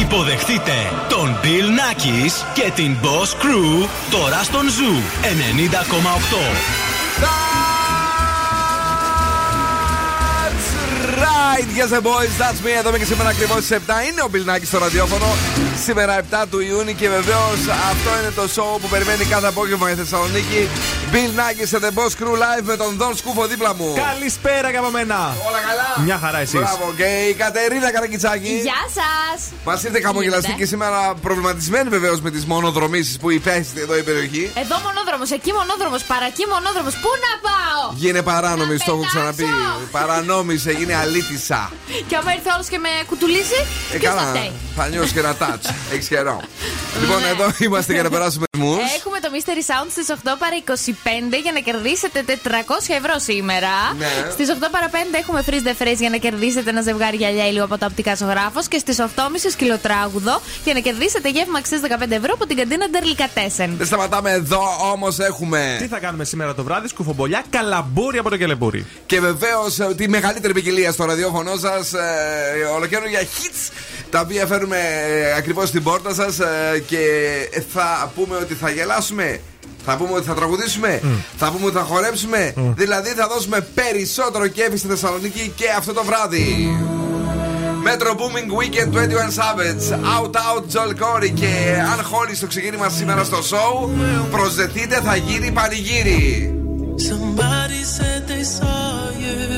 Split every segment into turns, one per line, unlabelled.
Υποδεχτείτε τον Bill Nakis και την Boss Crew τώρα στον Zoo 90,8.
Right, yes, boys, that's me. Εδώ και σήμερα ακριβώς στις 7 είναι ο Μπιλνάκης στο ραδιόφωνο. Σήμερα 7 του Ιούνιου και βεβαίως αυτό είναι το show που περιμένει κάθε απόγευμα η Θεσσαλονίκη. Bill Nike σε The Boss Crew Live με τον Δον Σκούφο δίπλα μου.
Καλησπέρα και από μένα.
Όλα καλά;
Μια χαρά εσείς.
Μπράβο και η Κατερίνα Καρακιτσάκη.
Γεια σας.
Μας ήρθε χαμογελαστή και σήμερα προβληματισμένη βεβαίως με τις μονοδρομήσεις που υπέστη εδώ η περιοχή.
Εδώ μονόδρομος, εκεί μονόδρομος, παρακεί μονόδρομος. Πού να πάω;
Γίνε παράνομη, το έχω ξαναπεί. Παρανόμησε, γίνει αλήτησα.
Και άμα έρθει όλο και με κουτουλήσει, ε,
καλά. Θα νιώσει και ένα τάτ. Έχεις καιρό. Λοιπόν, ναι. εδώ είμαστε για να περάσουμε μους.
Έχουμε το Mystery Sound στις 8 παρα 25 για να κερδίσετε 400 ευρώ σήμερα.
Ναι.
Στις 8 παρα 5 έχουμε freeze the phrase για να κερδίσετε ένα ζευγάρι γυαλιά ήλιο από το οπτικά ζωγράφος. Και στις 8.30 σκυλοτράγουδο για να κερδίσετε γεύμα αξίας 15 ευρώ από την καντίνα Ντερλικατέσεν.
Δεν σταματάμε εδώ, όμως έχουμε.
Τι θα κάνουμε σήμερα το βράδυ, σκουφομπολιά, καλαμπούρι από το κελεμπούρι.
Και βεβαίως ε, τη μεγαλύτερη ποικιλία στο ραδιόφωνο σας, ε, ολοκαίρια hits τα οποία φέρνουμε ε, ακριβώς στην πόρτα σας ε, και θα πούμε ότι θα γελάσουμε. Θα πούμε ότι θα τραγουδήσουμε. Θα πούμε ότι θα χορέψουμε. Δηλαδή θα δώσουμε περισσότερο κέφι στη Θεσσαλονίκη και αυτό το βράδυ. Metro Booming Weekend 21 Savage Out Out Joel Corey Και αν χώρει το ξεκίνημα σήμερα στο show Προσδεθείτε θα γίνει πανηγύρι
Somebody said they saw you The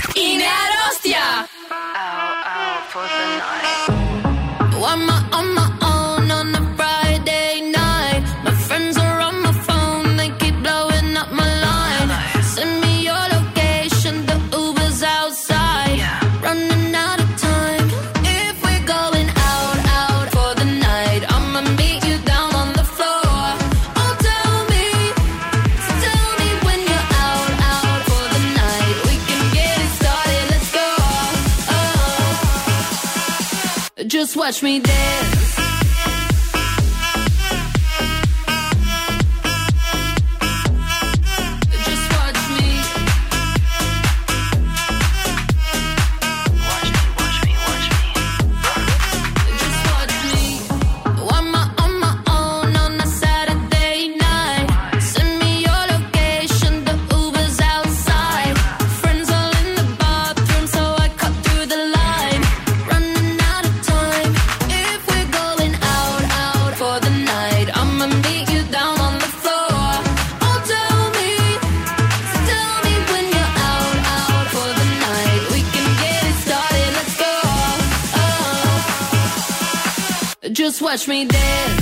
watch me dance.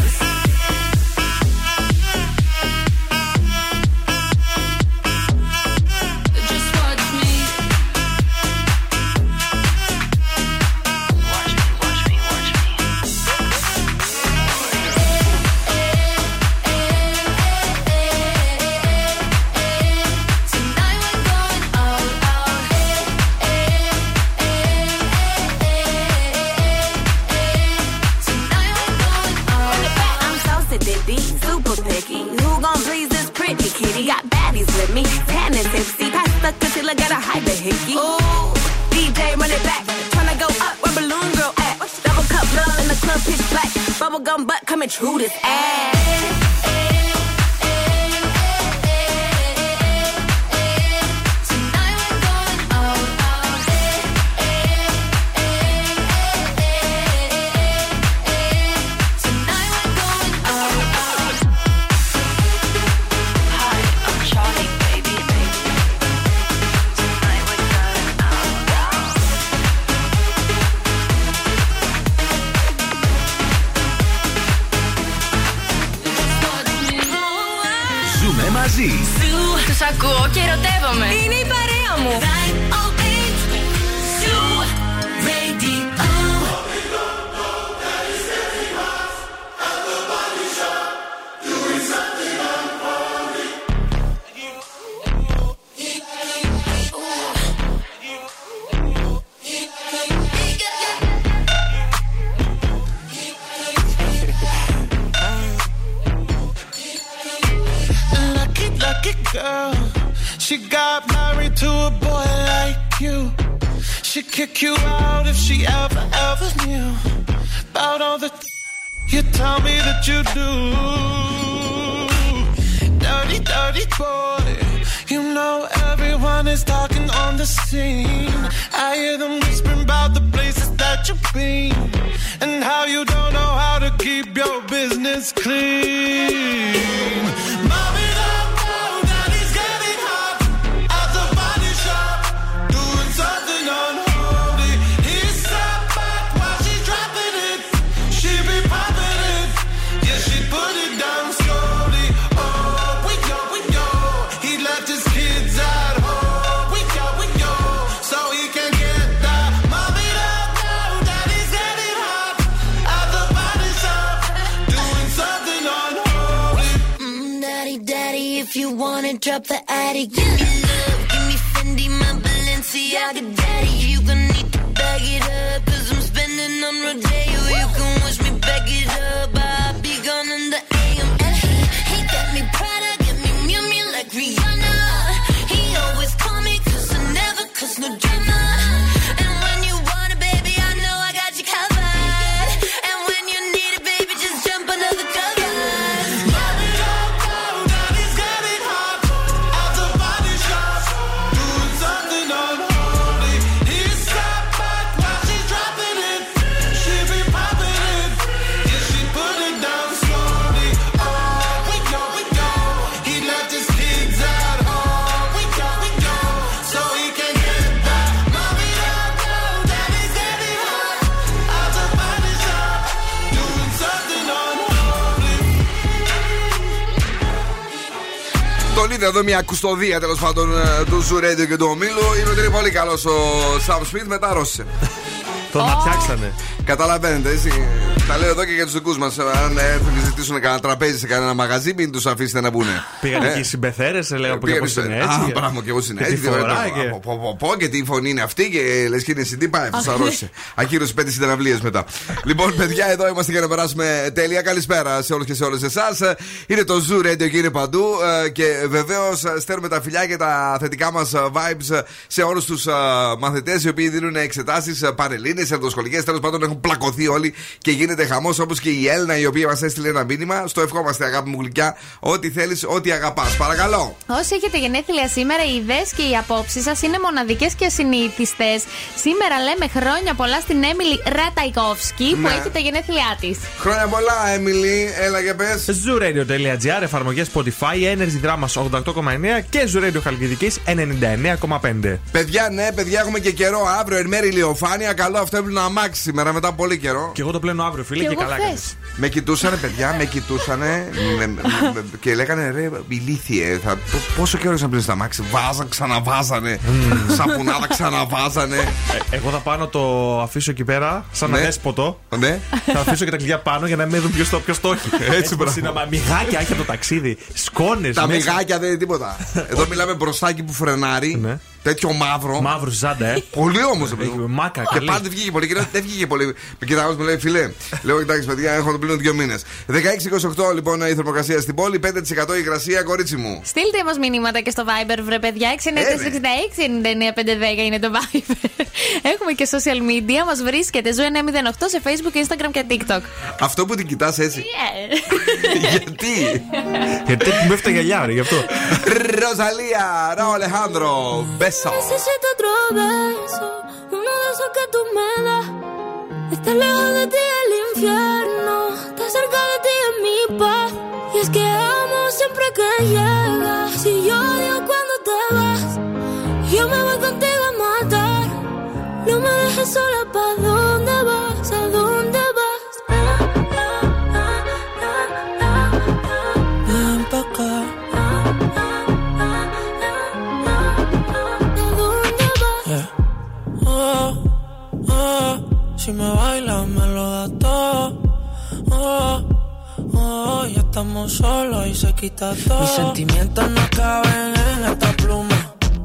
Μια κουστοδία τέλος πάντων ε, του Ζουρέντιο και του ομίλου. Είναι ότι είναι πολύ καλός ο Σαμ Σμιθ, μετά ρώτησε.
Τον φτιάξανε.
Καταλαβαίνετε, έτσι. Τα λέω εδώ και για τους δικούς μας. Αν έρθουν και ζητήσουν κανένα τραπέζι σε κανένα μαγαζί, μην τους αφήσετε να μπουν.
Πήγαν
Ε,
εκεί οι συμπεθέρες, λέω από
πήγανε
κάπω
στο-
είναι
Α,
έτσι.
μπράβο, και εγώ στην
Και τη
έτσι.
φοράει και-
Πω, πω, πω, και τι φωνή είναι αυτή και λες και είναι CD, πάει, θα σαρώσει. Ακύρωση πέντε συναναβλίε μετά. Λοιπόν, παιδιά, εδώ είμαστε για να περάσουμε τέλεια. Καλησπέρα σε όλους και σε όλες εσάς. Είναι το Zoo Radio και είναι παντού. ε, Και βεβαίως στέλνουμε τα φιλιά και τα θετικά μας vibes σε όλους τους μαθητές οι οποίοι δίνουν εξετάσεις πανελίνες, ενδοσχολικέ. Τέλος πάντων έχουν πλακωθεί όλοι και γίνεται χαμός όπως και η Έλληνα η οποία μας έστειλε ένα μήνυμα. Στο ευχόμαστε, αγάπη μου γλυκιά, ό,τι θέλεις, ό,τι αγαπάς. Παρακαλώ.
Όσοι έχετε γενέθλια σήμερα, οι ιδέες και οι απόψεις σας είναι μοναδικές και ασυνήθιστε. Σήμερα λέμε χρόνια πολλά στην Έμιλι Ραταϊκόφσκι που
Ναι.
έχει τα γενέθλιά της.
Χρόνια πολλά, Έμιλι, έλα και πες.
Zooradio.gr, εφαρμογές Spotify, Energy Drama 88,9 και Zooradio Χαλκιδικής 99,5.
Παιδιά, ναι, παιδιά, έχουμε και καιρό αύριο. Εν μέρη ηλιοφάνεια. Καλό αυτό έπρεπε να αμάξει σήμερα μετά πολύ καιρό.
Και εγώ το πλένω αύριο, φίλε,
Και
και,
εγώ
καλά
χθες.
κάνεις.
Με κοιτούσανε, παιδιά, με κοιτούσανε με- με- με- και λέγανε ρε, ηλίθιε. Θα, πο- πόσο καιρό να πλύνεις τα αμάξι. Βάζαν, ξαναβάζανε. Σαπουνάδα, ξαναβάζανε.
Ε, εγώ θα πάνω το αφήσω εκεί πέρα, σαν
Ναι.
αδέσποτο.
ναι.
θα αφήσω και τα κλειδιά πάνω για να μην δουν ποιος το, ποιος το έχει. Έτσι,
μπράβο.
είναι, μα, μιγάκια έχει από το ταξίδι. Σκόνες.
Τα μυγάκια δεν είναι τίποτα. Εδώ μιλάμε μπροστάκι που φρενάρει.
Ναι.
Τέτοιο μαύρο.
Μαύρος ζάντα, ε.
Πολύ όμως.
Έχει Μάκα,
Και
καλή.
πάντα δεν βγήκε πολύ. Και δεν βγήκε πολύ. Με κοιτάω, μου λέει φιλέ. Λέω εντάξει, παιδιά, έχω το πλήνω δύο μήνες. 16-28 λοιπόν η θερμοκρασία στην πόλη, 5% η υγρασία, κορίτσι μου.
Στείλτε μας μηνύματα και στο Viber, βρε παιδιά. 696-99-510 είναι το Viber. Έχουμε και social media, μας βρίσκεται. Ζω 908 σε Facebook, Instagram και TikTok.
Αυτό που την κοιτάς έτσι.
Yeah.
Γιατί;
Γιατί μου έφταιγε γυαλιά, ρε, γι' αυτό.
Ροζαλία, Ράο Αλεχάνδρο, Beso.
Necesito otro beso, uno de esos que tú me das. Estás lejos de ti el infierno, estás cerca de ti en mi paz. Y es que amo siempre que llegas. Si yo odio cuando te vas, yo me voy contigo a matar. No me dejes sola,
¿para si me bailas me lo das todo. Oh, oh, ya estamos solos y se quita todo. Mis sentimientos no caben en esta pluma.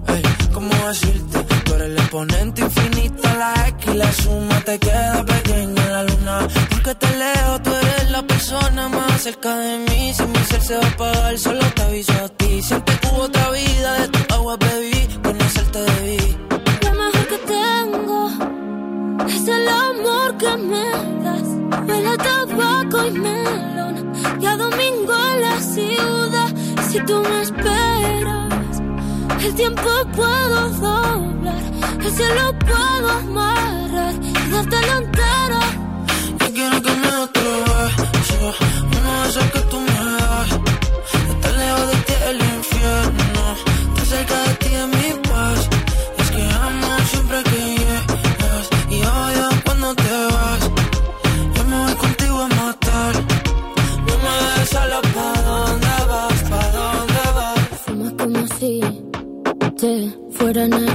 Ey, ¿cómo decirte? Tú eres el exponente infinito, la X y la suma te queda pequeña la luna. Porque te leo, tú eres la persona más cerca de mí. Si mi ser se va a apagar, solo te aviso a ti. Siempre hubo otra vida, de tu agua bebí, conocerte debí.
Es el amor que me das. Huele a tabaco y melón. Y a domingo en la ciudad. Si tú me esperas, el tiempo puedo doblar. El cielo puedo amarrar y dártelo entero.
Yo quiero que me otro beso, uno de esos que tú me das. Estar lejos de ti el infierno, estar cerca de ti es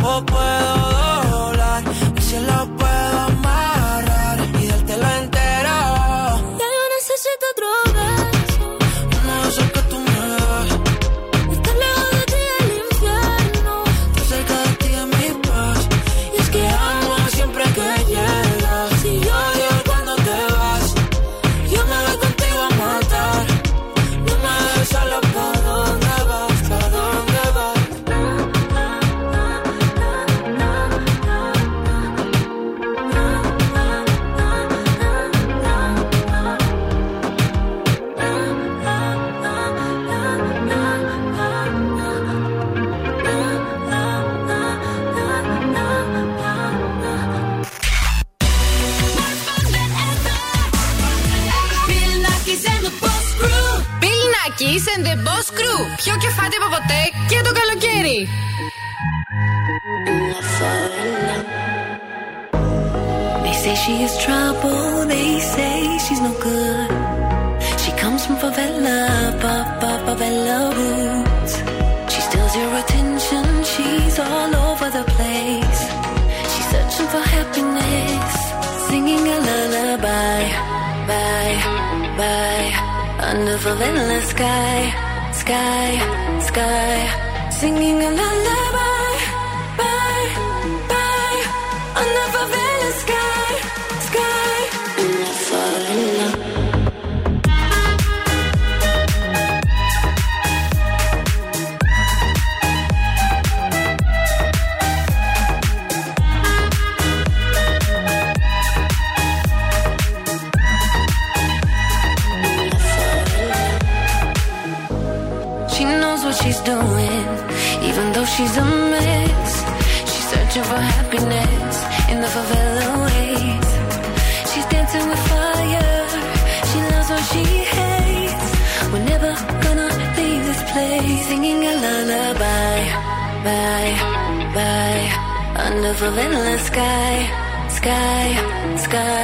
tampoco puedo
μικρού. Πιο κεφάτι από ποτέ και το καλοκαίρι.
They say she is trouble, they say she's no good. She comes from favela, pop, pop, favela roots. She steals your attention, she's all over the place. She's searching for happiness, singing a lullaby, bye, bye, under favela sky sky, sky, singing a lullaby. sky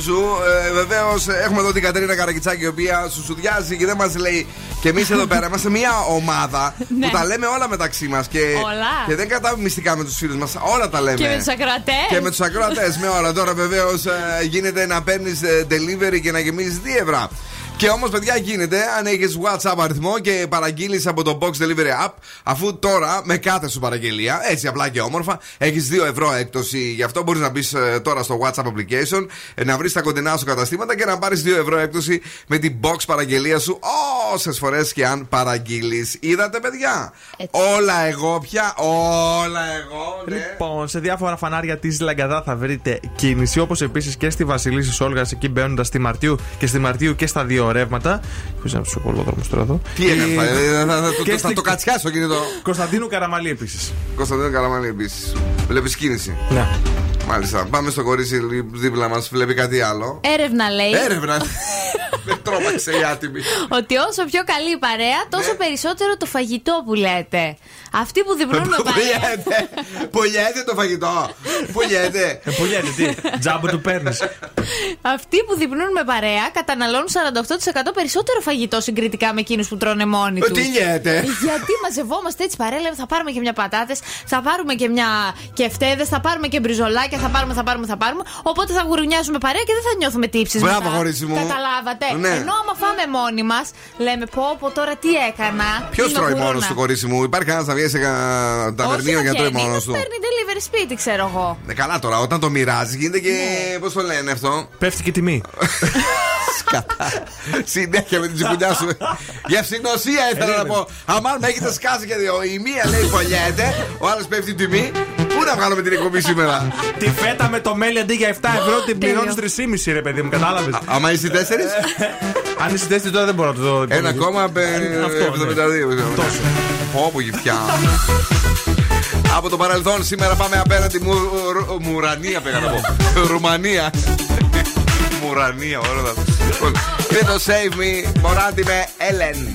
Zoo.
Ε, Βεβαίως έχουμε εδώ την Κατερίνα Καρακιτσάκη, η οποία σουσουδιάζει και δεν μας λέει. Και εμείς εδώ πέρα είμαστε μια ομάδα
Ναι.
που τα λέμε όλα μεταξύ μας. Και,
Όλα.
και δεν κρατάμε μυστικά με τους φίλους μας. Όλα τα λέμε.
Και με τους ακροατές.
Και με τους ακροατές με όλα. Τώρα βεβαίως γίνεται να παίρνεις delivery και να γεμίζεις 2 ευρώ. Και όμως, παιδιά, γίνεται αν έχει What's Up αριθμό και παραγγείλεις από το Box Delivery App, αφού τώρα με κάθε σου παραγγελία, έτσι απλά και όμορφα, έχεις 2 ευρώ έκπτωση. Γι' αυτό μπορείς να μπεις ε, τώρα στο What's Up application, ε, να βρεις τα κοντινά σου καταστήματα και να πάρεις 2 ευρώ έκπτωση με την box παραγγελία σου όσες φορές και αν παραγγείλεις. Είδατε, παιδιά; Όλα εγώ πια, όλα εγώ. Ναι.
Λοιπόν, σε διάφορα φανάρια της Λαγκαδά θα βρείτε κίνηση, όπως επίσης και στη Βασιλίση Όλγα, εκεί μπαίνοντας στη Μαρτίου και στη Μαρτίου και στα δύο ρεύματα. Ποιο είναι ο κολόδρομο τώρα εδώ.
Τι έκανε,
Και-
θα- θα- θα- θα-
και
θα
στη-
το κατσιάσω το κινητό.
Κωνσταντίνου Καραμαλή επίσης.
Κωνσταντίνο Καραμαλή επίσης. Βλέπεις κίνηση.
Ναι.
Μάλιστα. Πάμε στο κορίτσι δίπλα μας. Βλέπει κάτι άλλο.
Έρευνα λέει
Έρευνα. Δεν τρόμαξε η άτιμη.
ότι όσο πιο καλή η παρέα, τόσο
Ναι.
περισσότερο το φαγητό που λέτε. Αυτοί που διπλούν με παρέα.
Πουλιέται. Πουλιέται το φαγητό. Πουλιέται.
Ε, που λέτε, τι, τζάμπο του παίρνεις.
Αυτοί που διπλούν με παρέα καταναλώνουν 48% περισσότερο φαγητό συγκριτικά με εκείνους που τρώνε μόνοι
Ε,
τους.
τι γίνεται;
Γιατί μαζευόμαστε έτσι παρέα, λέμε θα πάρουμε και μια πατάτες, θα πάρουμε και μια κεφτέδες, θα πάρουμε και μπριζολάκια, θα πάρουμε, θα πάρουμε, θα πάρουμε. Οπότε θα γουρνιάζουμε παρέα και δεν θα νιώθουμε τύψεις.
Μπράβο, κορίτσι μου.
Καταλάβατε.
Ναι.
Ενώ άμα φάμε μόνοι μας, λέμε πω, πω τώρα τι έκανα.
Ποιος
είμαι
τρώει
γουρούνα.
μόνος του, κορίτσι μου; Υπάρχει κανένας να βγει σε κανένα ταβερνίο
Όχι
και να τρώει
βγαίνει,
μόνος
μας
του.
Παίρνει delivery σπίτι, ξέρω εγώ.
Ναι, καλά τώρα, όταν το μοιράζει γίνεται και.
Ναι.
Πώς το λένε αυτό;
Πέφτει και τιμή.
Σκατά. Συνέχεια με την τσιμπουλιά σου. Για ευσυνοσία ήθελα να πω. Αμάν με έχετε σκάσει και δύο. Η μία λέει φωλιέται, ο άλλος πέφτει η τιμή. Πού να βγάλουμε την εκπομπή σήμερα;
Τη φέτα με το μέλι αντί για 7 ευρώ την πληρώνεις 3,5 ρε παιδί μου, κατάλαβες;
Άμα είσαι τέσσερις;
Αν είσαι τέσσερις τώρα δεν μπορώ να το δω.
Ένα κόμμα
Αυτό, ναι.
72.
Τόσο.
Όπου γυφτιά. Από το παρελθόν σήμερα πάμε απέναντι μου, ρου- Μουρανία πήγα να πω. Ρουμανία. Μουρανία, όλα τα. Λοιπόν, Είναι το Save Me, Μωράντι με Έλεν.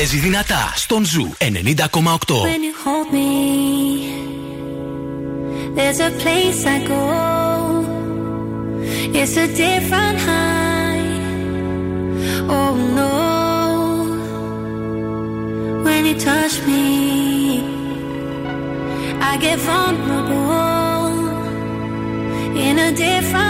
Παίζει δυνατά στον Ζου 90,8.
You hold me, there's a place I go. It's a different high. Oh no. When you touch me, I get vulnerable in a different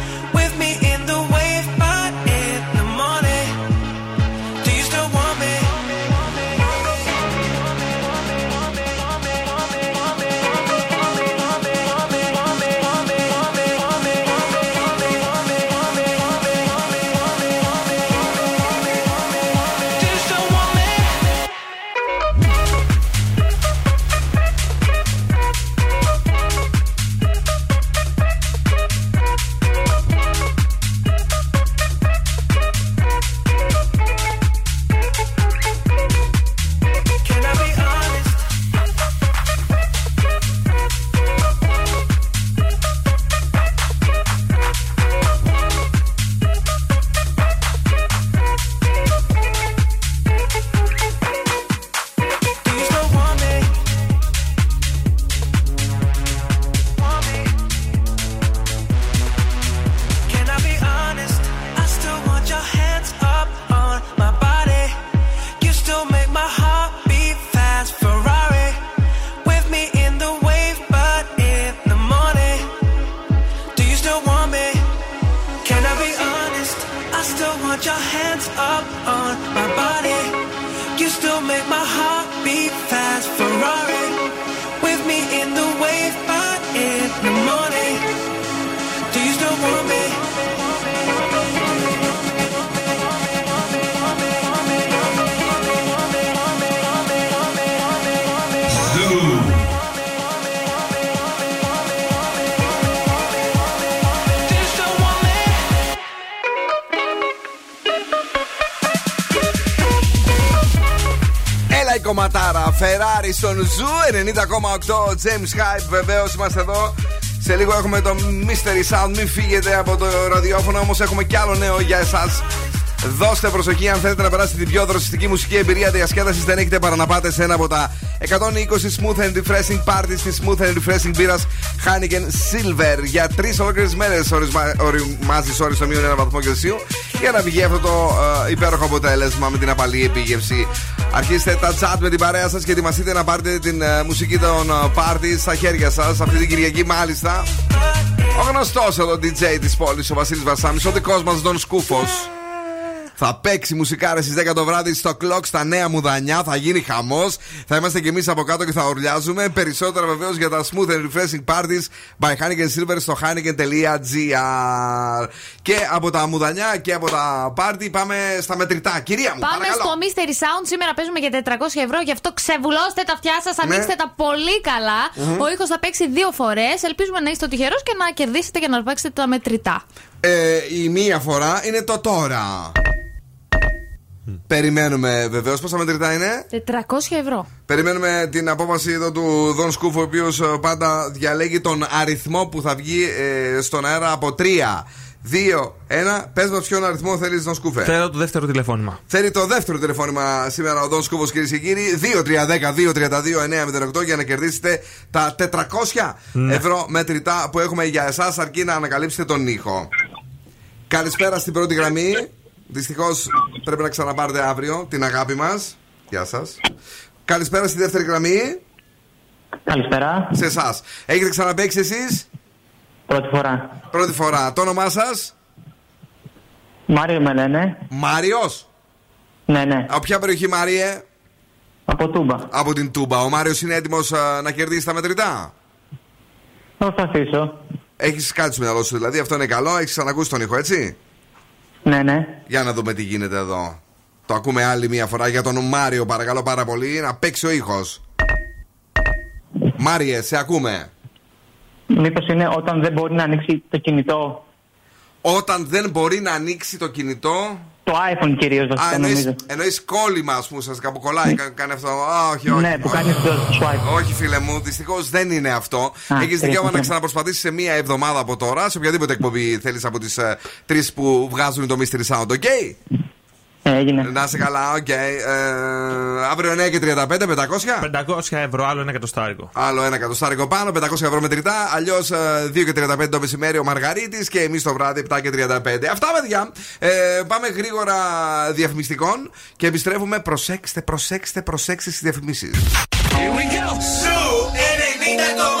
90,8 James Hype. Βεβαίως είμαστε εδώ. Σε λίγο έχουμε το Mystery Sound. Μην φύγετε από το ραδιόφωνο, όμως έχουμε κι άλλο νέο για εσάς. Δώστε προσοχή αν θέλετε να περάσετε την πιο δροσιστική μουσική εμπειρία διασκέδασης. Δεν έχετε παρά να πάτε σε ένα από τα 120 smooth and refreshing parties της smooth and refreshing μπύρα Heineken Silver. Για τρεις ολόκληρες μέρες οριμάζει όρι στο μείον ένα βαθμό Κελσίου για να βγει αυτό το ε, υπέροχο αποτέλεσμα με την απαλή επίγευση. Αρχίστε τα chat με την παρέα σας και ετοιμαστείτε να πάρετε την ε, μουσική των ε, party στα χέρια σας αυτή την Κυριακή μάλιστα. Ο γνωστός εδώ DJ της πόλης, ο Βασίλης Βασάμι, ο δικός μας Δον Σκούφος. Θα παίξει μουσικάρε στις 10 το βράδυ στο clock στα νέα μουδανιά. Θα γίνει χαμός. Θα είμαστε κι εμείς από κάτω και θα ουρλιάζουμε. Περισσότερα βεβαίως για τα smooth and refreshing parties by Heineken Silver στο heineken.gr. Και από τα μουδανιά και από τα party πάμε στα μετρητά. Κυρία μου,
Πάμε
παρακαλώ.
στο Mystery Sound. Σήμερα παίζουμε για 400 ευρώ. Γι' αυτό ξεβουλώστε τα αυτιά σας,
Ναι.
ανοίξτε τα πολύ καλά.
Μμμ.
Ο ήχος θα παίξει δύο φορές. Ελπίζουμε να είστε τυχερός και να κερδίσετε και να αρπάξετε τα μετρητά.
Ε, η μία φορά είναι το τώρα. Περιμένουμε βεβαίως. Πόσα μετρητά είναι;
400 ευρώ.
Περιμένουμε την απόφαση εδώ του Δον Σκούφου, ο οποίος πάντα διαλέγει τον αριθμό που θα βγει ε, στον αέρα από 3, 2, 1. Πες μας ποιον αριθμό θέλεις, Δον Σκούφε.
Θέλω το δεύτερο τηλεφώνημα.
Θέλει το δεύτερο τηλεφώνημα σήμερα ο Δον Σκούφος, κυρίες και κύριοι. 2-3-10-2-32-908 για να κερδίσετε τα 400
Ναι.
ευρώ μετρητά που έχουμε για εσάς, αρκεί να ανακαλύψετε τον ήχο. Καλησπέρα στην πρώτη γραμμή. Δυστυχώς πρέπει να ξαναπάρετε αύριο την αγάπη μας. Γεια σας. Καλησπέρα στη δεύτερη γραμμή.
Καλησπέρα.
Σε εσάς. Έχετε ξαναπέξει εσείς;
Πρώτη φορά.
Πρώτη φορά. Το όνομά σας;
Μάριο με λένε.
Μάριος;
Ναι, ναι.
Από ποια περιοχή, Μάριε;
Από Τούμπα.
Από την Τούμπα. Ο Μάριος είναι έτοιμος να κερδίσει τα μετρητά;
Θα προσπαθήσω.
Έχεις κάτι στο μυαλό σου δηλαδή, αυτό είναι καλό. Έχεις ξανακούσει τον ήχο, έτσι;
Ναι, ναι.
Για να δούμε τι γίνεται εδώ. Το ακούμε άλλη μία φορά για τον Μάριο, παρακαλώ πάρα πολύ, να παίξει ο ήχος. Μάριε, σε ακούμε.
Μήπως είναι όταν δεν μπορεί να ανοίξει το κινητό;
Όταν δεν μπορεί να ανοίξει το κινητό.
Το iPhone κυρίως
Α,
βασικά
εννοείς,
νομίζω.
εννοείς κόλλημα, ας πούμε, ουσιαστικά που κολλάει, κα- κάνει αυτό. Α, όχι, όχι.
Ναι, που κάνει το swipe.
Όχι, φίλε μου, δυστυχώς δεν είναι αυτό.
Α,
Έχεις δικαίωμα
περίπου,
να
ναι.
ξαναπροσπαθήσεις σε μία εβδομάδα από τώρα, σε οποιαδήποτε εκπομπή θέλεις από τις ε, τρεις που βγάζουν το Mystery Sound, ok?
Έγινε.
Να είσαι καλά, οκ. Ε, αύριο 9 και 35, 500.
500 ευρώ, άλλο ένα εκατοστάρικο.
Άλλο ένα εκατοστάρικο πάνω, 500 ευρώ μετρητά. Αλλιώς 2 και 35 το μεσημέρι ο Μαργαρίτης και εμείς το βράδυ 7 και 35. Αυτά, παιδιά. Ε, πάμε γρήγορα διαφημιστικών και επιστρέφουμε. Προσέξτε, προσέξτε, προσέξτε στις διαφημίσεις.
Bajé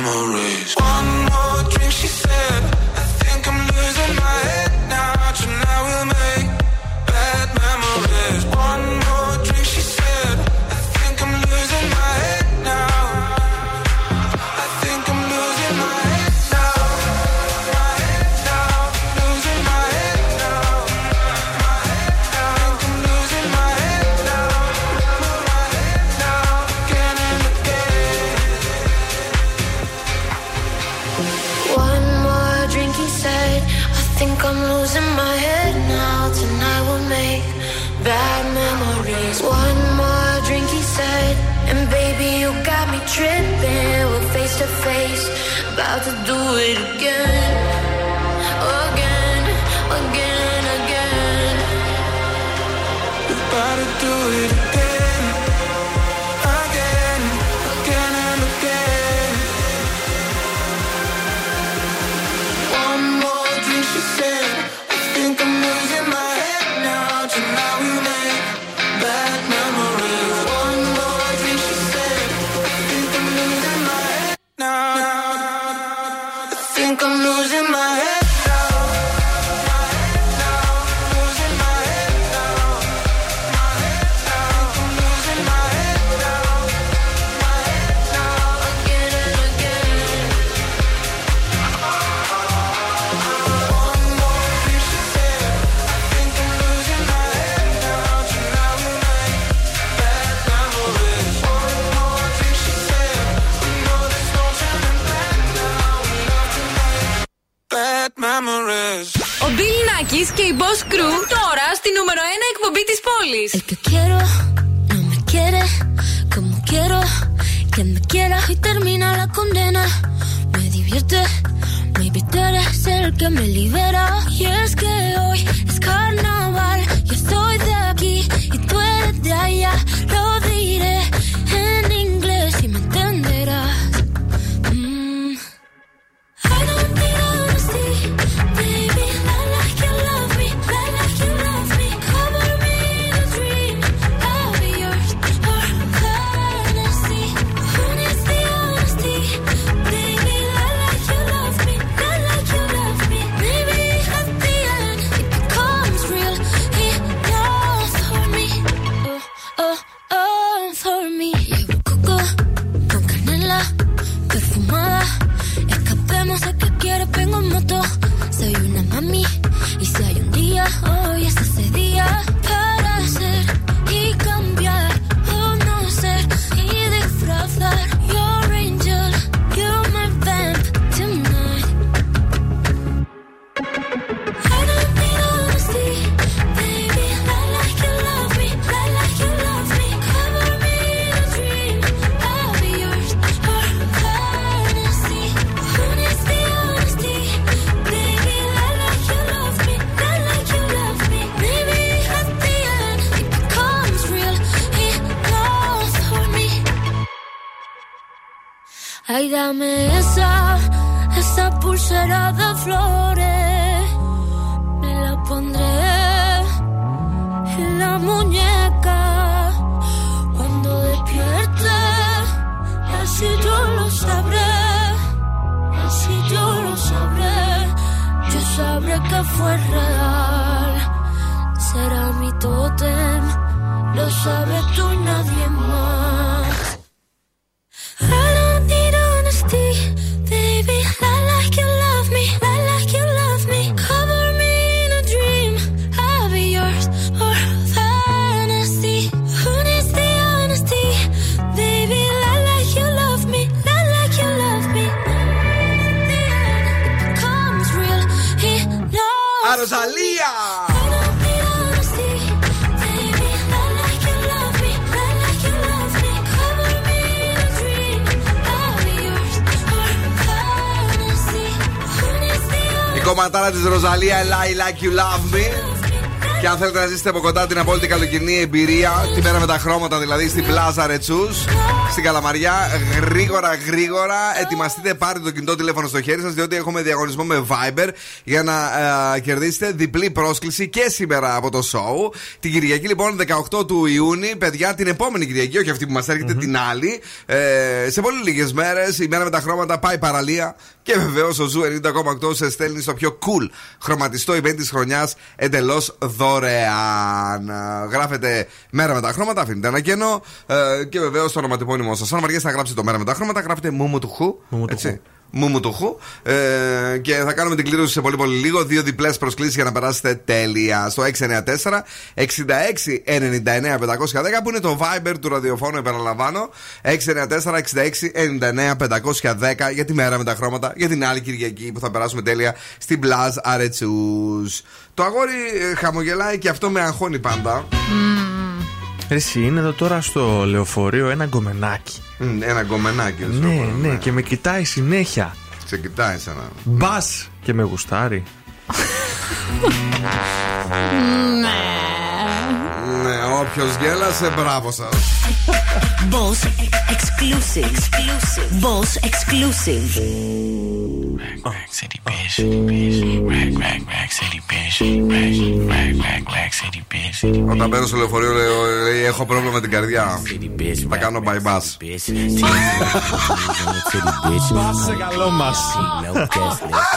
memory. Τη Ροζαλία, I like you love me. Και αν θέλετε να ζήσετε από κοντά την απόλυτη καλοκαιρινή εμπειρία, τη μέρα με τα χρώματα δηλαδή στην Πλάζα Ρετσούς, στην Καλαμαριά, γρήγορα γρήγορα ετοιμαστείτε, πάρτε το κινητό τηλέφωνο στο χέρι σας, διότι έχουμε διαγωνισμό με Viber για να ε, κερδίσετε διπλή πρόσκληση και σήμερα από το show. Την Κυριακή λοιπόν 18 του Ιούνιου, παιδιά, την επόμενη Κυριακή, όχι αυτή που μας έρχεται, την άλλη. Ε, σε πολύ λίγες μέρες η μέρα με τα χρώματα πάει παραλία και βεβαίως ο Zoo 90,8 σε στέλνει στο πιο cool χρωματιστό event της χρονιάς εντελώς δωρεάν. Ε, Γράφετε μέρα με τα χρώματα, αφήνετε ένα κενό ε, και βεβαίως το ονοματεπώνυμό σας. Αν βαριέστε να γράψετε το μέρα με τα χρώματα, γράφετε μου μου του χου.
Μου του
έτσι. Μου μου του χου. Ε, και θα κάνουμε την κλήρωση σε πολύ πολύ λίγο. Δύο διπλές προσκλήσεις για να περάσετε τέλεια. Στο 694 66 99 510 που είναι το Viber του ραδιοφώνου, επαναλαμβάνω. 694 66 99 510 για τη μέρα με τα χρώματα. Για την άλλη Κυριακή που θα περάσουμε τέλεια στην Πλάζ Αρετσού. Το αγόρι ε, χαμογελάει και αυτό με αγχώνει πάντα.
Εσύ είναι εδώ τώρα στο λεωφορείο ένα γκομενάκι.
Μμ, Ένα γκομενάκι.
Ναι, ναι, και με κοιτάει συνέχεια.
Σε κοιτάει σαν να.
Μπας και με γουστάρει.
Ναι, όποιος γέλασε, μπράβο σας.
Boss exclusive. Boss exclusive.
Rack, rack, city, bitch. bitch. Rack, rack,
Όταν μπαίνω στο λεωφορείο λέω, λέει, έχω πρόβλημα με την καρδιά. Θα κάνω bypass.
Πάσε καλό μα.
No guest list.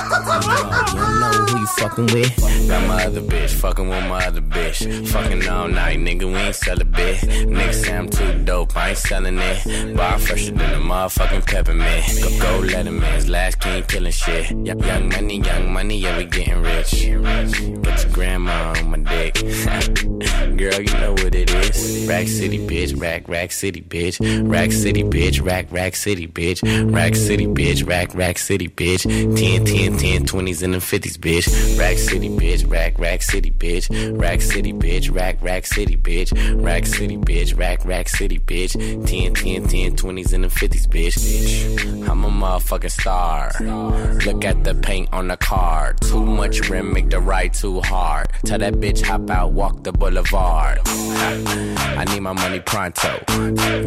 You don't know who you fucking with. Got my other bitch, fucking with my other bitch. Fucking all night, nigga, we ain't sell a bit. Niggas say I'm too dope, I ain't selling it. Bar fresher than a motherfucking peppermint. Go, go Letterman's last king killing shit. Y- young money, young money, yeah, we getting rich. Get your grandma on my dick. Girl, you know what it is. Rack City, bitch, rack, rack city, bitch. Rack City, bitch, rack, rack city, bitch. Rack City, bitch, rack, rack city, bitch. 10, 10, 10, 20s and the 50s, bitch. Rack City, bitch, rack, rack city, bitch. Rack City, bitch, rack, rack city, bitch. Rack City, bitch, rack, rack city, bitch. 10, 10, 10, 20s and the 50s, bitch. I'm a motherfucking star. Look at the paint on the car. Too much rim, make the ride too hard. Tell that bitch hop out, walk the boulevard. I need my money pronto.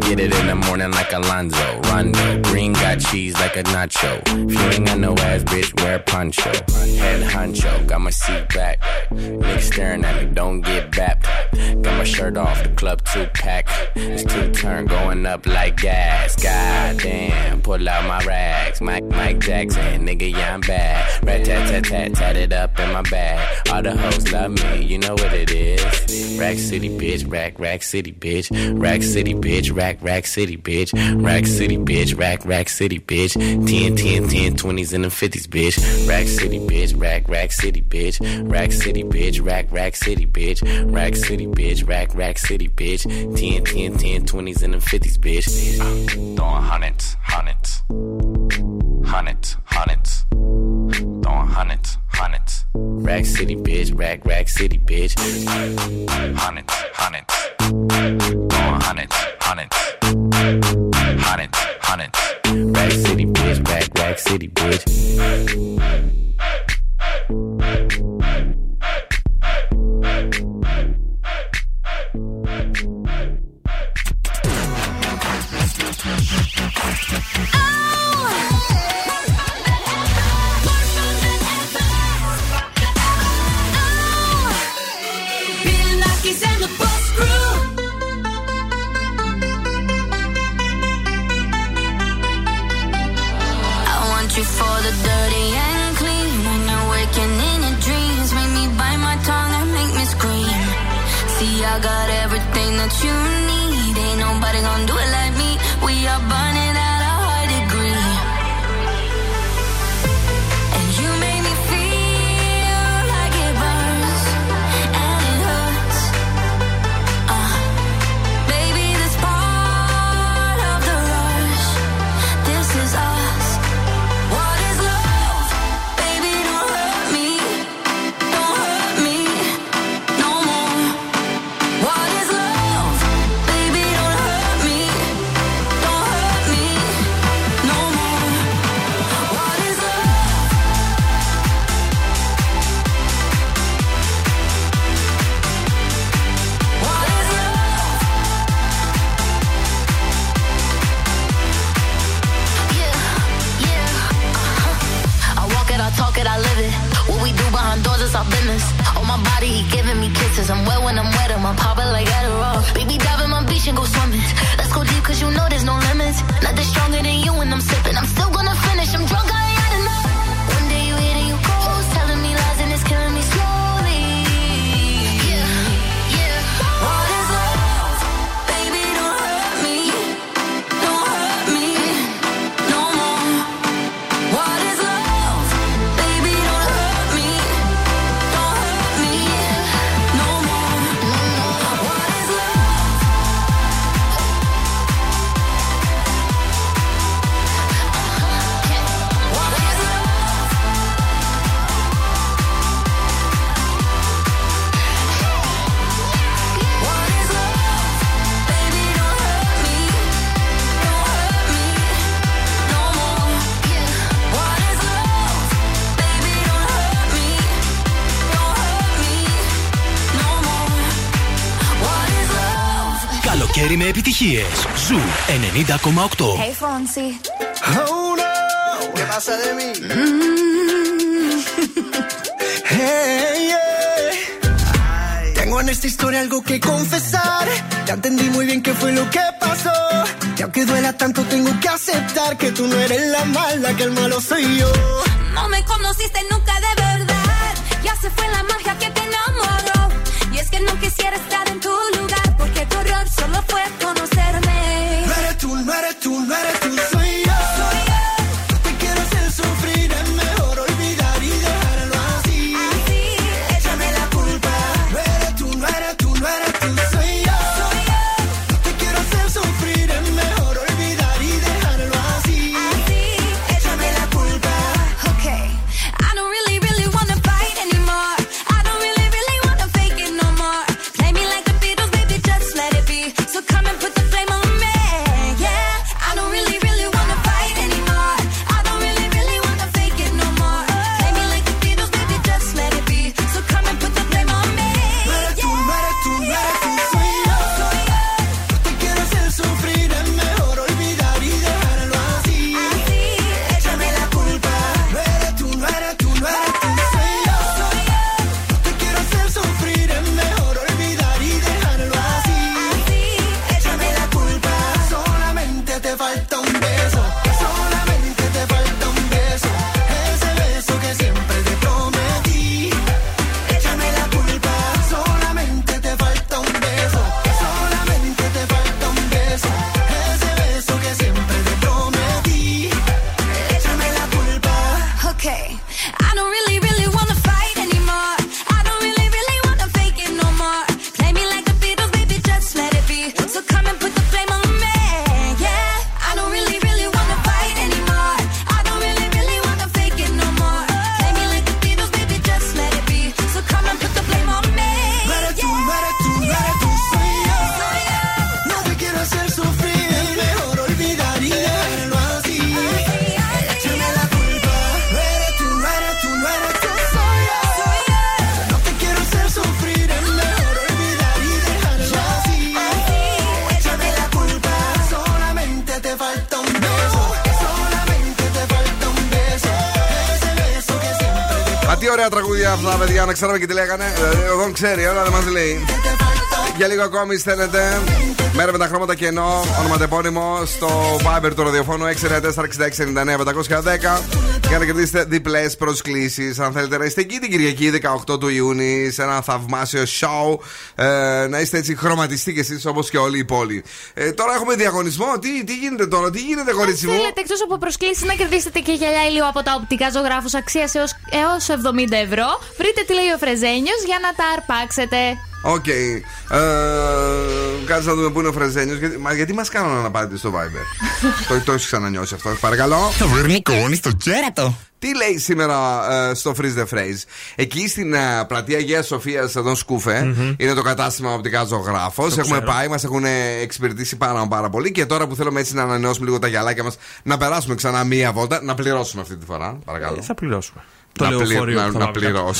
Get it in the morning like Alonzo. Rondo. Green got cheese like a nacho. If you ain't got no ass, bitch, wear poncho. Head honcho, got my seat back. Niggas staring at me, don't get bapped. Got my shirt off, the club two pack. It's two turn going up like gas. God damn, pull out my rags. Mike, Mike Jackson, nigga, yeah, I'm bad. Rat tat tat tat, tat it up in my bag. All the hoes love me, you know what it is. Rack City, bitch, rack, rack city, bitch. Rack City, bitch, rack, rack city, bitch. Rack City, bitch, rack, rack city, bitch. 10, 10, 10, 20s and the 50s, bitch. Rack City, bitch, rack, rack city, bitch. Rack City, bitch, rack, rack city, bitch. Rack City, bitch, rack, rack city, bitch. 10, 10, 10, 20s and the 50s, bitch. Throwing hundreds, hundreds. Hundreds, hundreds. Throwing hundreds, hundreds. Rack City, bitch, rack, rack city, bitch. Hundreds, hundreds. Throwing hundreds, hundreds. Hundreds, hundreds. Rack City, bitch, rack, rack city, bitch.
Bill Nackis and the Boss Crew.
I want you for the dirty and clean. When you're waking in your dreams, make me bite my tongue and make me scream. See, I got everything that you need. Ain't nobody gonna do it
90,8.
Hey, Fonsi.
Oh no, ¿qué pasa de mí? Hey,
en esta historia algo que confesar. Ya entendí muy bien qué fue lo que pasó. Y aunque duela tanto, tengo que aceptar que tú no eres la mala, que el malo soy yo.
No me conociste nunca de verdad. Ya se fue la magia que
παιδιά, να ξέραμε και τι λέγανε. Ε, Ο Δον ξέρει, όλα δεν μας λέει. Για λίγο ακόμη στέλνετε μέρα με τα χρώματα κενό, ονοματεπώνυμο στο Viber του ραδιοφώνου 694-6699-510 για να κερδίσετε διπλές προσκλήσεις. Αν θέλετε να είστε εκεί την Κυριακή 18 του Ιούνιου σε ένα θαυμάσιο show, ε, να είστε έτσι χρωματιστοί κι εσείς όπως και όλη η πόλη. Ε, τώρα έχουμε διαγωνισμό. Τι, τι γίνεται τώρα, τι γίνεται, κορίτσι μου;
Θέλετε εκτός από προσκλήσεις να κερδίσετε και γυαλιά ηλίου από τα οπτικά ζωγράφους αξία έως 70 ευρώ. Βρείτε τι λέει ο Φρεζένιος για να τα αρπάξετε.
Οκ. Ε, Κάτσε να δούμε πού είναι ο Φρεζένιος. Γιατί, μα, γιατί μας κάνουν να πάτε στο Viber; το το έχεις ξανανιώσει αυτό. Παρακαλώ.
Το βερνικό είναι στο κέρατο.
Τι λέει σήμερα ε, στο Freeze the Phrase; Εκεί στην ε, πλατεία Αγία Σοφίας, εδώ σκουφε είναι το κατάστημα οπτικά ζωγράφος. Έχουμε
ξέρω.
πάει, μας έχουν εξυπηρετήσει πάρα, πάρα πολύ. Και τώρα που θέλουμε έτσι να ανανεώσουμε λίγο τα γυαλάκια μας, να περάσουμε ξανά μία βόλτα, να πληρώσουμε αυτή τη φορά. Παρακαλώ.
Ε, θα πληρώσουμε. Το
να, πλη-
λεωφορείο
να,
που θα
να
βάλουμε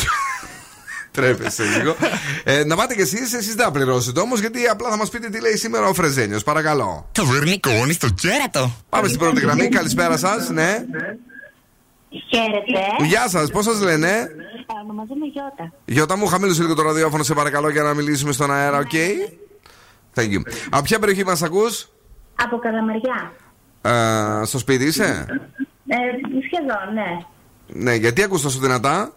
κάτω.
πληρώσω. Ντρέπεσαι λίγο. ε, να πάτε κι εσείς, εσείς δεν θα πληρώσετε όμως, γιατί απλά θα μας πείτε τι λέει σήμερα ο Φρεζένιος. Παρακαλώ.
Το βερνικό είναι στο κέρατο.
Πάμε στην πρώτη γραμμή. Καλησπέρα σας. Ναι.
Χαίρετε.
Γεια σας, πώς σας λένε;
Ε, Ονομάζομαι Γιώτα.
Γιώτα μου, χαμήλωσε λίγο το ραδιόφωνο, σε παρακαλώ, για να μιλήσουμε στον αέρα, οκ; Thank you. Από ποια περιοχή μας ακούς,
Από Καλαμαριά.
ε, Στο σπίτι είσαι;
Ε, σχεδόν, ναι.
Ναι, γιατί ακούς τόσο δυνατά;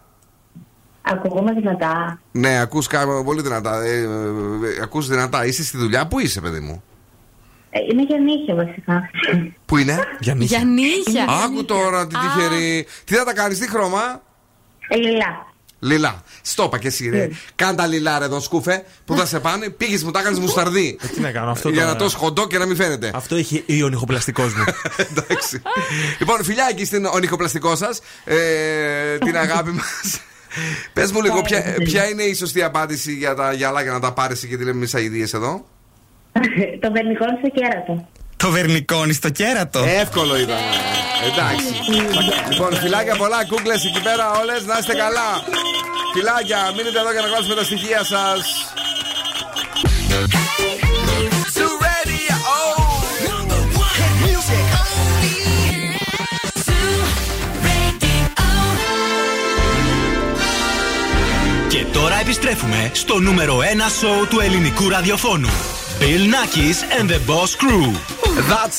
Ακούγομαι δυνατά.
Ναι, ακούς κα- πολύ δυνατά. Ε, ε, ε, ακούς δυνατά. Είσαι στη δουλειά, πού είσαι, παιδί μου;
Ε, είμαι για νύχια βασικά.
Πού είναι;
Για
Για νύχια.
Άκου τώρα, τι τυχερή. Τι θα τα κάνεις, τι χρώμα;
Ε, λιλά.
Λιλά. Στόπα και εσύ, ρε. Κάν τα λιλά, ρε, εδώ σκούφε. Που θα σε πάνε, πήγες μου, τα έκανες μουσταρδί.
Ε, Τι να κάνω αυτό
Για
τώρα.
να το σχοντώ και να μην φαίνεται.
Αυτό έχει ή ο νυχοπλαστικό μου.
Εντάξει. λοιπόν, φιλιά εκεί στην ονυχοπλαστικό σας. Ε, την αγάπη μας. Πε μου λίγο, ποια, ποια είναι η σωστή απάντηση για τα γυαλάκια να τα πάρει και τη λέμε εμεί αειδίε εδώ.
το βερνικό είναι στο κέρατο.
Το βερνικό είναι στο κέρατο.
Εύκολο ήταν. Εντάξει. λοιπόν, φιλάκια πολλά, κούκλε εκεί πέρα όλε, να είστε καλά. Φιλάκια, μείνετε εδώ για να γράψουμε τα στοιχεία σα.
Επιστρέφουμε στο νούμερο 1 σοου του ελληνικού ραδιοφώνου. Bill Nackis and the Boss Crew.
That's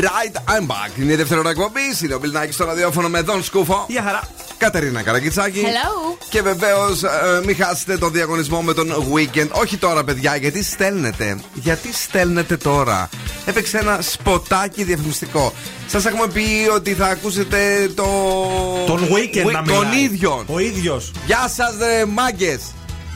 right, I'm back. Είναι η δεύτερη ώρα εκπομπής. Είναι ο Bill Nackis στο ραδιόφωνο με τον Σκούφο.
Γεια χαρά.
Κατερίνα Καραγκιτσάκη.
Hello.
Και βεβαίως μην χάσετε τον διαγωνισμό με τον Weekend. Όχι τώρα, παιδιά, γιατί στέλνετε. Γιατί στέλνετε τώρα; Έπαιξε ένα σποτάκι διαφημιστικό. Σας έχουμε πει ότι θα ακούσετε το.
Τον Weekend να
Τον
μιλάει.
ίδιο.
Ο ίδιος.
Γεια σας, ρε μάγκες.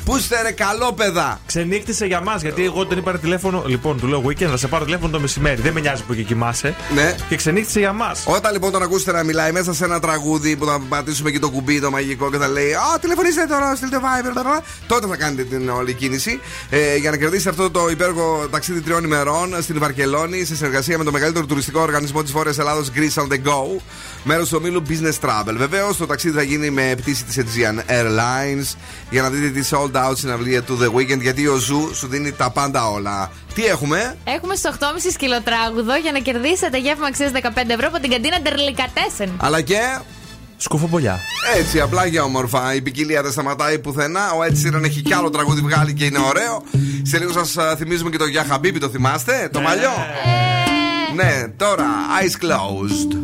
Πού είστε, ρε καλόπεδα.
Ξενύχτησε για μας, γιατί εγώ τον είπα τηλέφωνο. Λοιπόν, του λέω weekend, θα σε πάρω τηλέφωνο το μεσημέρι. Δεν με νοιάζει που και κοιμάσαι.
Ναι.
Και ξενύχτησε για μας.
Όταν λοιπόν τον ακούσετε να μιλάει μέσα σε ένα τραγούδι που θα πατήσουμε και το κουμπί το μαγικό και θα λέει Α, τηλεφωνήστε τώρα, στείλτε Viber, μπλα, μπλα», τότε θα κάνετε την όλη κίνηση ε, για να κερδίσετε αυτό το υπέροχο ταξίδι τριών ημερών στην Βαρκελόνη σε συνεργασία με το μεγαλύτερο τουριστικό οργανισμό της Βόρειας Ελλάδος Greece on the Go. Μέρος του ομίλου Business Travel. Βεβαίως το ταξίδι θα γίνει με πτήση της Aegean Airlines για να δείτε τη sold out συναυλία του The Weeknd γιατί ο Zoo σου δίνει τα πάντα όλα. Τι έχουμε,
Έχουμε στο 8,5 σκυλοτράγουδο για να κερδίσετε γεύμα αξίας 15 ευρώ από την καντίνα Ντερλικατέσεν.
αλλά και
Σκουφομπολιά.
Έτσι, απλά για όμορφα. Η ποικιλία δεν σταματάει πουθενά. Ο Ed Sheeran έχει κι άλλο τραγούδι βγάλει και είναι ωραίο. Σε λίγο σας θυμίζουμε και το Για Χαμπίπι, το θυμάστε, το μαλλιό; Ναι, τώρα, eyes closed.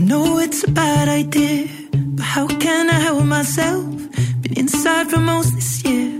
I know it's a bad idea, but how can I help myself? Been inside for most this year,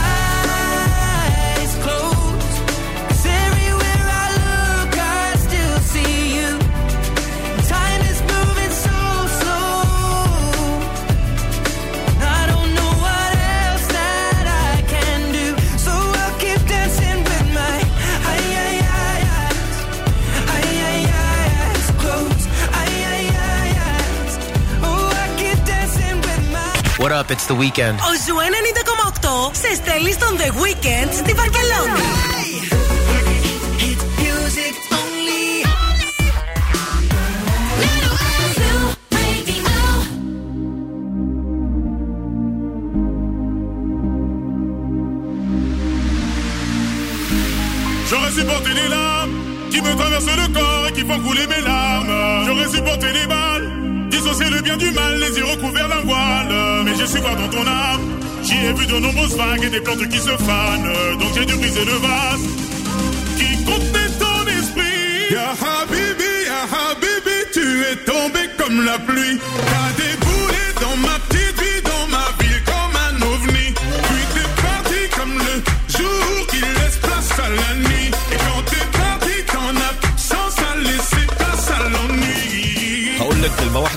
up, it's the weekend.
Ο Ζου 90,8 σε στέλνει στον The Weekend στη Βαρκελόνη.
music only.
J'aurais supporté les larmes qui me traversent le corps et qui font couler mes larmes. J'aurais supporté les balles, Voile. Mais j'ai su voir dans ton âme, j'y ai vu de nombreuses vagues et des plantes qui se fanent. Donc j'ai dû briser le vase qui contenait ton esprit. Ya Habibi, Ya Habibi, tu es tombé comme la pluie.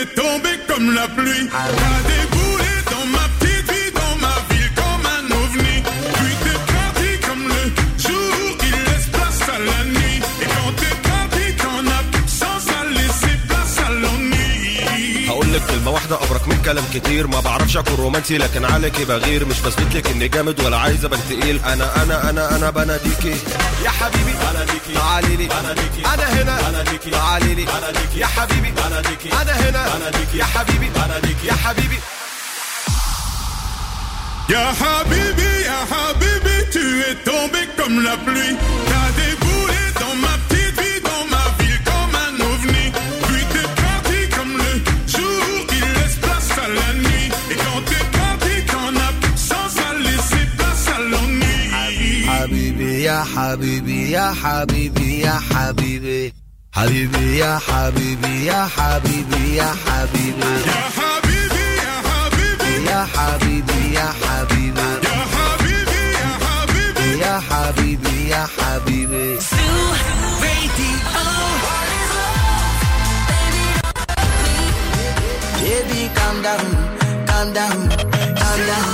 est tombé comme la pluie.
أبرك من كلام كتير. ما بعرفش أكون رومانسي لكن عليكي بغير. مش بثبت لك إني جامد ولا عايز أبان تقيل. أنا أنا أنا أنا بناديكي يا حبيبي بناديكي تعالي لي. بناديكي أنا هنا. بناديكي تعالي لي. بناديكي يا حبيبي. بناديكي أنا هنا. بناديكي يا حبيبي. بناديكي يا حبيبي.
Ya Habibi, ya Habibi, tu es tombé comme la pluie. T'as déboulé
حبيبي يا حبيبي يا حبيبي يا حبيبي حبيبي يا حبيبي يا حبيبي يا حبيبي
Ya Habibi, ya Habibi,
يا حبيبي يا حبيبي
ya Habibi, ya Habibi.
يا حبيبي يا حبيبي
Baby, calm down, calm down, calm down,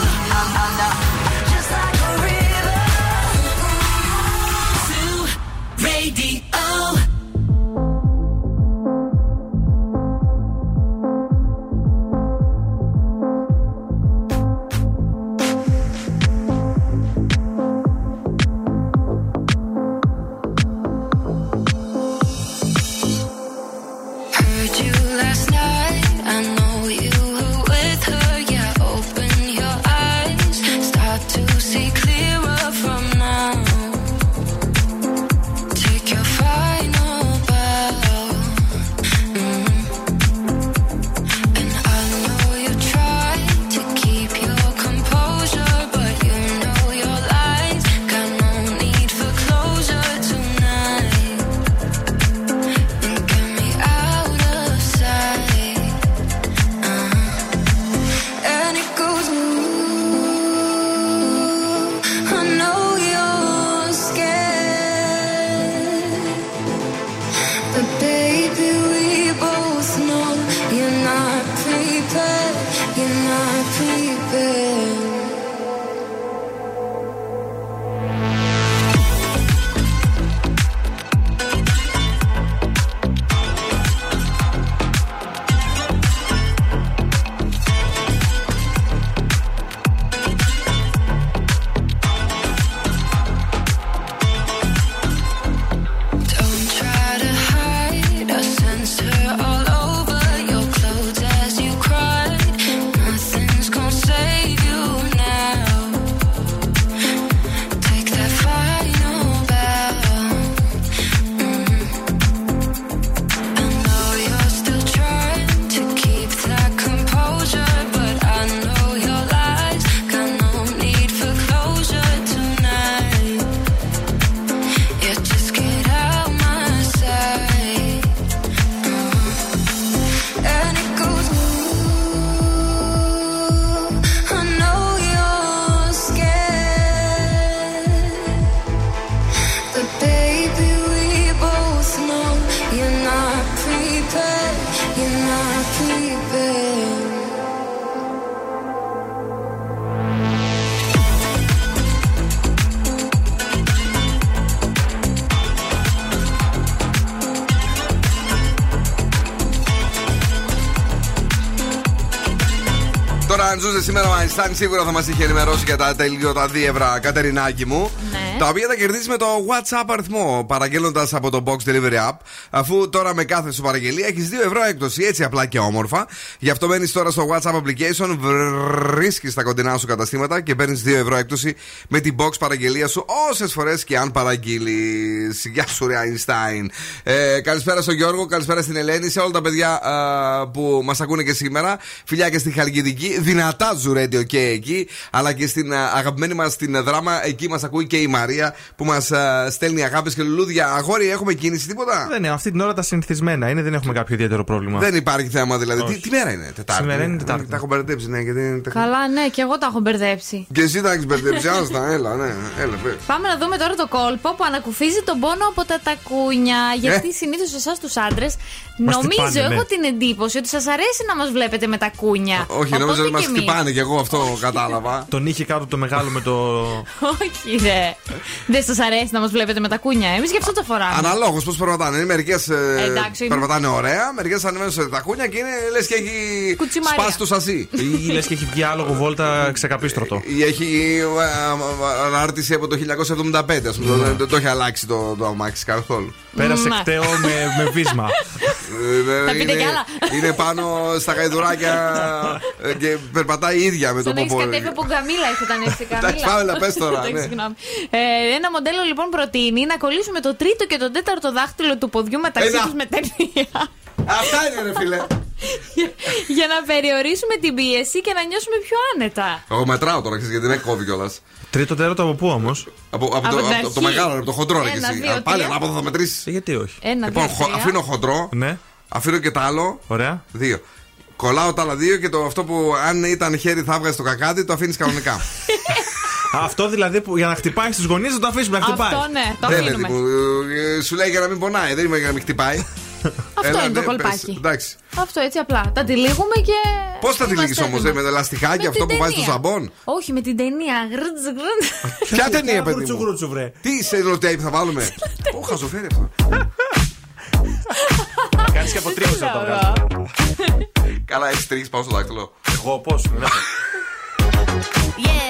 Σήμερα ο Αϊνστάιν, σίγουρα θα μας είχε ενημερώσει για τα τελείωτα δίευρα Κατερινάκη μου.
Ναι.
Τα οποία θα κερδίσει με το WhatsApp αριθμό, παραγγέλνοντα από το Box Delivery App. Αφού τώρα με κάθε σου παραγγελία έχεις 2 ευρώ έκπτωση, έτσι απλά και όμορφα. Γι' αυτό μπαίνεις τώρα στο WhatsApp application, βρίσκεις τα κοντινά σου καταστήματα και παίρνεις 2 ευρώ έκπτωση με την box παραγγελία σου όσες φορές και αν παραγγείλεις. Γεια σου, ρε Αϊνστάιν. Ε, καλησπέρα στον Γιώργο, καλησπέρα στην Ελένη, σε όλα τα παιδιά α, που μας ακούνε και σήμερα. Φιλιά και στη Χαλκιδική, δυνατά ζουρέντιο και εκεί, αλλά και στην α, αγαπημένη μας την δράμα, εκεί μας ακούει και η Μαρία που μας στέλνει αγάπη και λουλούδια. Αγόρι, έχουμε κίνηση, τίποτα;
Δεν είναι, αυτή την ώρα τα συνηθισμένα είναι, δεν έχουμε κάποιο ιδιαίτερο πρόβλημα.
Δεν υπάρχει θέμα δηλαδή.
Όχι.
Τι, τι μέρα είναι, Τετάρτη;
Σήμερα είναι Τετάρτη.
Τα έχω μπερδέψει, ναι, γιατί είναι τεχνικό.
Καλά, ναι, και εγώ τα έχω μπερδέψει.
Και εσύ τα έχεις μπερδέψει, άστα, έλα, ναι, έλα, πες.
Πάμε να δούμε τώρα το κόλπο που ανακουφίζει τον πόνο από τα τακούνια. Γιατί
Ε.
συνήθως εσάς τους άντρες,
Μας
νομίζω,
χτυπάνε, ναι.
έχω την εντύπωση ότι σας αρέσει να μας βλέπετε με τα κούνια.
Όχι, νόμιζα
Οπότε
ότι μας
και εμείς.
χτυπάνε και εγώ αυτό κατάλαβα.
Τον είχε κάτω το μεγάλο με το.
Όχι, ρε. Δεν σας αρέσει να μας βλέπετε με τα κούνια. Εμείς γι' αυτό το φοράμε.
Αναλόγως πώς περπατάνε. Μερικές
Εντάξει, είναι-
περπατάνε ωραία, μερικές ανεβαίνουν σε τακούνια και είναι λες και έχει
Κουτσιμάρια.
σπάσει το σασί.
ή λες και έχει βγει άλογο βόλτα ξεκαπίστρωτο.
Ή έχει ε, ε, ανάρτηση από το 1975, ας πούμε.
Ναι.
Δεν δεν το έχει αλλάξει το, το αμάξι καθόλου.
Πέρασε
Ναι.
κταίο με, με βίσμα.
Ε,
Θα πείτε
είναι-
κι άλλα.
Είναι πάνω στα γαϊδουράκια ε, και περπατάει η ίδια με το
Σαν να έχεις
ποπό.
κατέβει από γκαμίλα, έχει όταν έρθει
Εντάξει, πάμε να πες τώρα,
Εντάξει,
ναι.
συγγνώμη. Ε, ένα μοντέλο λοιπόν προτείνει να κολλήσουμε το τρίτο και το τέταρτο δάχτυλο του ποδιού μεταξύ
Έλα.
τους με ταινία.
Αυτά είναι, ρε φίλε.
για να περιορίσουμε την πίεση και να νιώσουμε πιο άνετα.
Εγώ μετράω τώρα, ξέρεις, γιατί δεν κόβει κιόλας.
Τρίτο τέταρτο από πού όμως;
Από, από,
Από
το,
την
από, το- το
αρχή.
μεγάλο, από το χοντρό, ρε και
Ένα,
εσύ.
δύο,
Α, Πάλι
τρία.
ανάποδα θα μετρήσεις.
Γιατί όχι;
Ένα,
Λοιπόν,
δύο,
χω-
τρία.
αφήνω χοντρό,
Ναι.
αφήνω και τα άλλο.
Ωραία.
Δύο. Κολλάω τα άλλα δύο και το, αυτό που αν ήταν χέρι θα έβγαζε το κακάδι, το αφήνεις κανονικά.
Αυτό δηλαδή που για να χτυπάει στους γονείς δεν το αφήσουμε να χτυπάει.
Αυτό ναι, το
Δεν παιδί
αφήνουμε.
μου, ε, σου λέει για να μην πονάει, δεν είμαι για να μην χτυπάει.
Αυτό είναι το
ναι,
κολπάκι.
πες, Εντάξει.
Αυτό έτσι απλά. Τα τυλίγουμε και.
Πώς θα τη λύγει
είμαστε
όμως,
έτοιμοι.
με τα λαστιχάκια
Με
αυτό
την
που βάζεις στο
ταινία.
σαμπόν;
Όχι, με την ταινία. Γρτζ, γρτζ.
Ποια ταινία, παιδί
Γρούτσου,
μου;
γρούτσου, βρε.
Τι σε tape θα βάλουμε; Ω, χαζοφέρι αυτό.
Κάνεις και αποτρίχωση όταν το βγάζει.
Καλά, έχεις τρίξει πάνω στο δάκτυλο.
Εγώ πώς.
Yeah,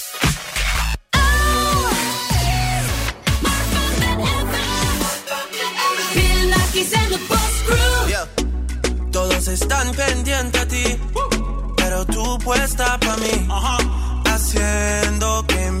Nackis and the Boss Crew.
Yeah. Todos están pendientes a ti, pero tú puesta para mí, haciendo que me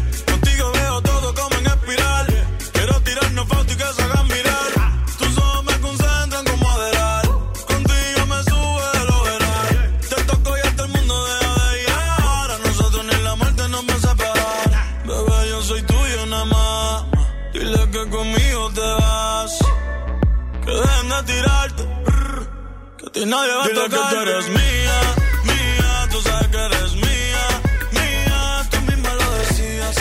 Que a ti nadie va
Dile a
tocar.
que tú eres
mía, mía, tú sabes que eres mía, mía. Tú misma lo decías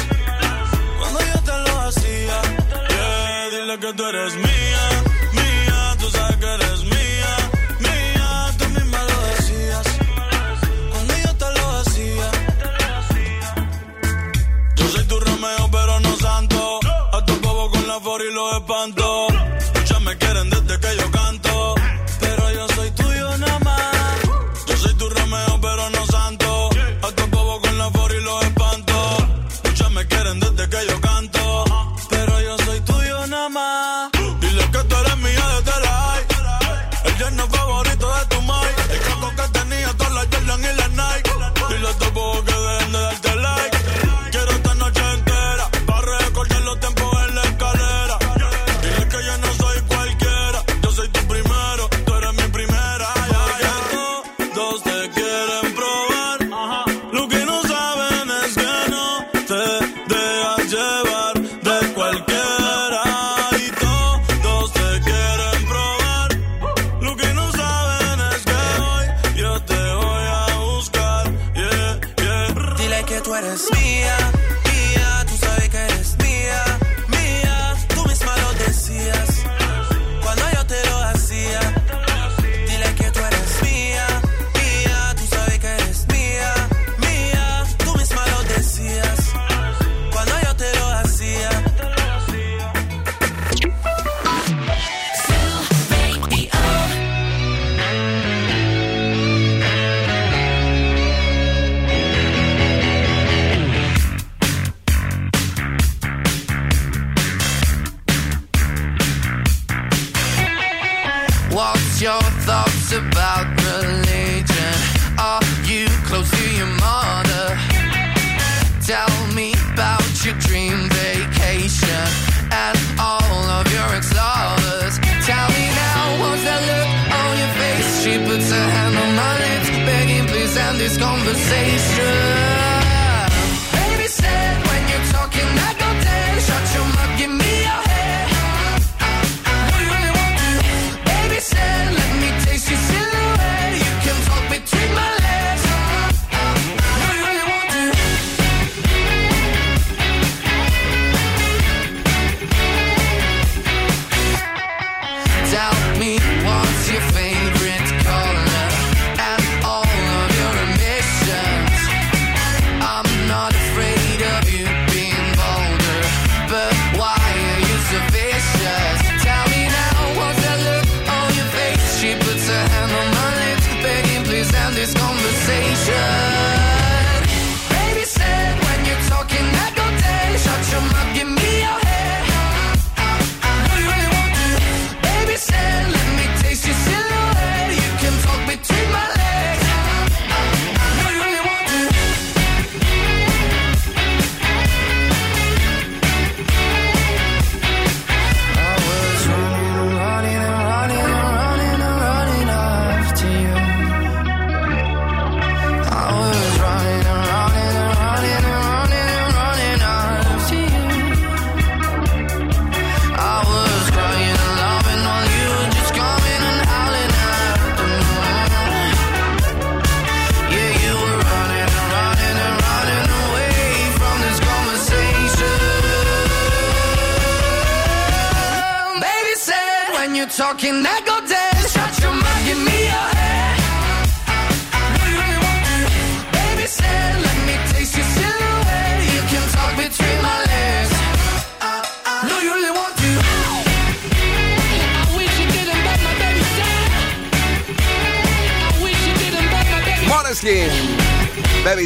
cuando yo te lo hacía. Yeah, dile que tú eres mía.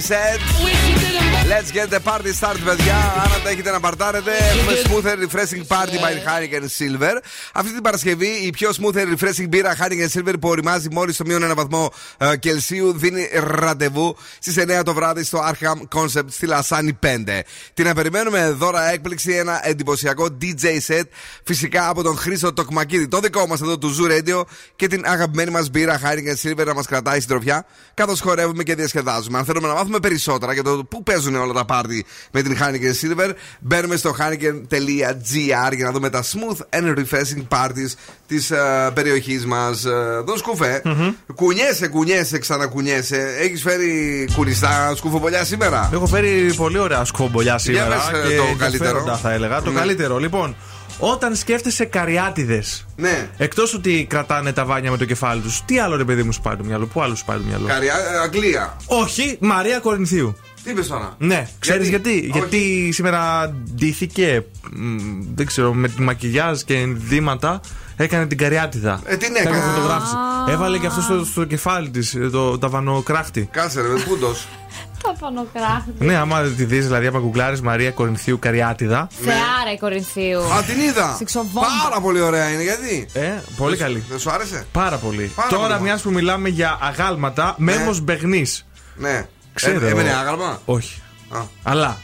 Said.
Let's get the party start, παιδιά. Αν τα έχετε να παρτάρετε, έχουμε smooth and refreshing party by Heineken Silver. Αυτή την Παρασκευή η πιο smooth and refreshing μπύρα Heineken Silver που οριμάζει μόλις στο μείον ένα βαθμό ε, Κελσίου δίνει ραντεβού στις 9 το βράδυ στο Arkham Concept στη Λασάνη 5. Την να περιμένουμε δώρα έκπληξη ένα εντυπωσιακό DJ set φυσικά από τον Χρήστο Τοκμακίδη, το δικό μας εδώ του Zoo Radio και την αγαπημένη μας μπύρα Heineken Silver να μας κρατάει στην τροφιά καθώς χορεύουμε και διασκεδάζουμε. Αν θέλουμε να μάθουμε περισσότερα για το πού παίζουν όλα τα πάρτι με την Heineken Silver, μπαίνουμε στο heineken.gr για να δούμε τα smooth and refreshing parties της uh, περιοχής μας. Uh, Δον σκουφε Κουνιέσαι, κουνιέσαι, ξανακουνιέσαι. Έχεις φέρει κουριστά σκουφομπολιά σήμερα;
Έχω φέρει πολύ ωραία σκουφομπολιά σήμερα.
πες, ε,
και
το καλύτερο.
ενδιαφέροντα, θα έλεγα. Το
Ναι.
καλύτερο. Λοιπόν, όταν σκέφτεσαι καριάτιδες.
Ναι.
Εκτός ότι κρατάνε τα βάνια με το κεφάλι τους, τι άλλο ρε παιδί μου σου πάει το μυαλό, πού άλλο σου πάει το μυαλό;
Καριά, ε, Αγγλία.
Όχι, Μαρία Κορινθίου.
Τι είπες τώρα.
Ναι, ξέρεις γιατί; Γιατί, σήμερα ντύθηκε, μ, δεν ξέρω, με τη μακιγιάζ και ενδύματα έκανε την καριάτιδα.
Ε, την
Τα
έκανε.
φωτογράφηση. Έβαλε και αυτό στο, στο κεφάλι της, το ταβανοκράχτη.
Κάτσε ρε, πούντο.
Το πανοκράχτη.
Ναι, άμα τη δεις, δηλαδή, άμα γκουγκλάρεις Μαρία Κορινθίου καριάτιδα.
Θεάρα η Κορινθίου.
Α, την είδα.
Σιξοβόμβα.
Πάρα πολύ ωραία είναι, γιατί;
Ε, πολύ καλή.
Δεν σου άρεσε;
Πάρα πολύ.
Πάρα
Τώρα,
πολύ.
μιας που μιλάμε για αγάλματα, μέμος μπεγνής.
Ναι.
Ξέρω.
Ε, έμενε άγαλμα;
Όχι.
Α.
Αλλά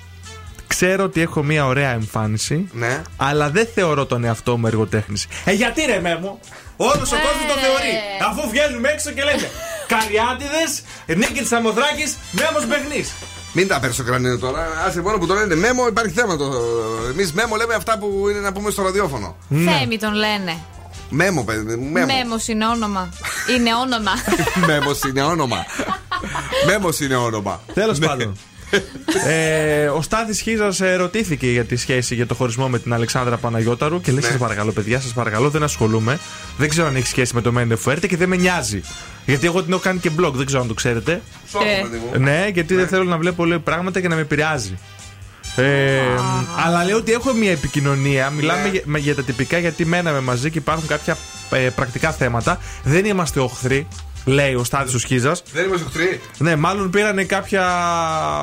ξέρω ότι έχω μια ωραία εμφάνιση.
Ναι.
Αλλά δεν θεωρώ τον εαυτό μου εργοτέχνης. Ε, γιατί ρε μέμο! Όλο ο κόσμος το θεωρεί. Αφού βγαίνουμε έξω και λέμε Καριάτιδες, Νίκη Σαμοδράκη, μέμος μπεγνή.
Μην τα παίρνεις στο κρανίο τώρα. Άσε μόνο που το λένε μέμο, υπάρχει θέμα. Το... Εμείς μέμο λέμε αυτά που είναι να πούμε στο ραδιόφωνο.
Θέμη τον λένε.
Μέμο, παιδί μου. Μέμος.
Μέμος είναι όνομα. Είναι όνομα.
Μέμος είναι όνομα. Μέμος είναι όνομα.
Τέλος
Ναι.
πάντων. ε, ο Στάθης Χίζα ρωτήθηκε για τη σχέση για το χωρισμό με την Αλεξάνδρα Παναγιώταρου και λέει:
Ναι.
Σας παρακαλώ, παιδιά, σας παρακαλώ, δεν ασχολούμαι. Δεν ξέρω αν έχει σχέση με το Μέντε Φουέρτε και δεν με νοιάζει. Γιατί εγώ την έχω κάνει και blog, δεν ξέρω αν το ξέρετε.
Σώμα,
Ε.
παιδί μου.
Ναι, γιατί δεν θέλω να βλέπω λέει, πράγματα και να με επηρεάζει. Ε, αλλά λέω ότι έχω μια επικοινωνία. Μιλάμε
Ναι.
για, με- για τα τυπικά γιατί μέναμε μαζί και υπάρχουν κάποια ε, πρακτικά θέματα. Δεν είμαστε οχθροί, λέει ο Στάδη ο Σχίζας.
Δεν είμαστε οχτροί.
Ναι, μάλλον πήρανε κάποια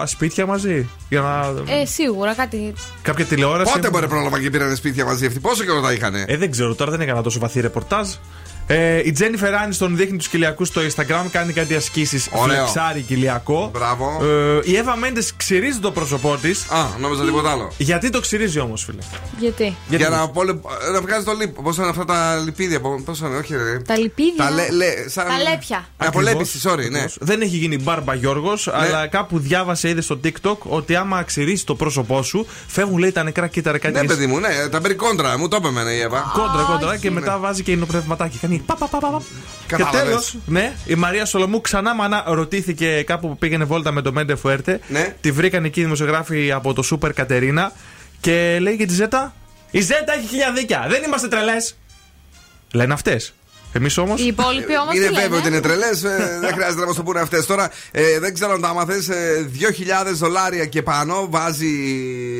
σπίτια μαζί. Για να...
Ε, σίγουρα κάτι.
κάποια τηλεόραση.
Πότε μπορεί πρόλαβα και πήραν σπίτια μαζί αυτοί, πόσο καιρό τα είχανε;
Ε, δεν ξέρω, τώρα δεν έκανα τόσο βαθύ ρεπορτάζ. Ε, η Τζένι Φεράνη στον δείχνει τους κοιλιακούς στο Instagram, κάνει κάτι ασκήσεις.
Ωραίο.
Φλεξάρει κοιλιακό.
Μπράβο.
Ε, η Εύα Μέντες ξυρίζει το πρόσωπό της.
Α, νόμιζα τίποτα άλλο.
Γιατί το ξυρίζει όμως, φίλε;
Γιατί;
Γιατί
Για να, πόλε... να βγάζει το λίπ. Πώς είναι αυτά τα λιπίδια. Πώς είναι, όχι, ρε.
Τα λιπίδια.
Τα, λέ, λέ, σαν...
Τα λέπια.
Απολέπιση, sorry, ναι.
Ακριβώς. Δεν έχει γίνει μπάρμπα Γιώργος, αλλά κάπου διάβασε είδε στο TikTok ότι άμα ξυρίσει το πρόσωπό σου, φεύγουν λέει τα νεκρά κύτταρα κάτι.
Ναι, παιδί μου, ναι, τα μπέρει κόντρα. Μου το είπε εμένα η Εύα.
Κόντρα, κόντρα και μετά βάζει και υνοπνευματάκι. Κάνει πα, πα, πα, πα, πα. Και
Κατάλαβες.
τέλος, ναι, η Μαρία Σολομού ξανά μανά ρωτήθηκε κάπου που πήγαινε βόλτα με το Μέντε Φουέρτε.
Ναι.
Τη βρήκαν εκεί οι δημοσιογράφοι από το Σούπερ Κατερίνα και λέει για τη Ζέτα. Η Ζέτα έχει χιλιά δίκια. Δεν είμαστε τρελές. Λένε αυτές. Εμείς όμως;
Οι υπόλοιποι όμως.
Είναι βέβαιο ότι είναι τρελές, δεν χρειάζεται να μας το πούνε αυτές. Τώρα ε, δεν ξέρω αν τα άμαθες. 2.000 δολάρια και πάνω βάζει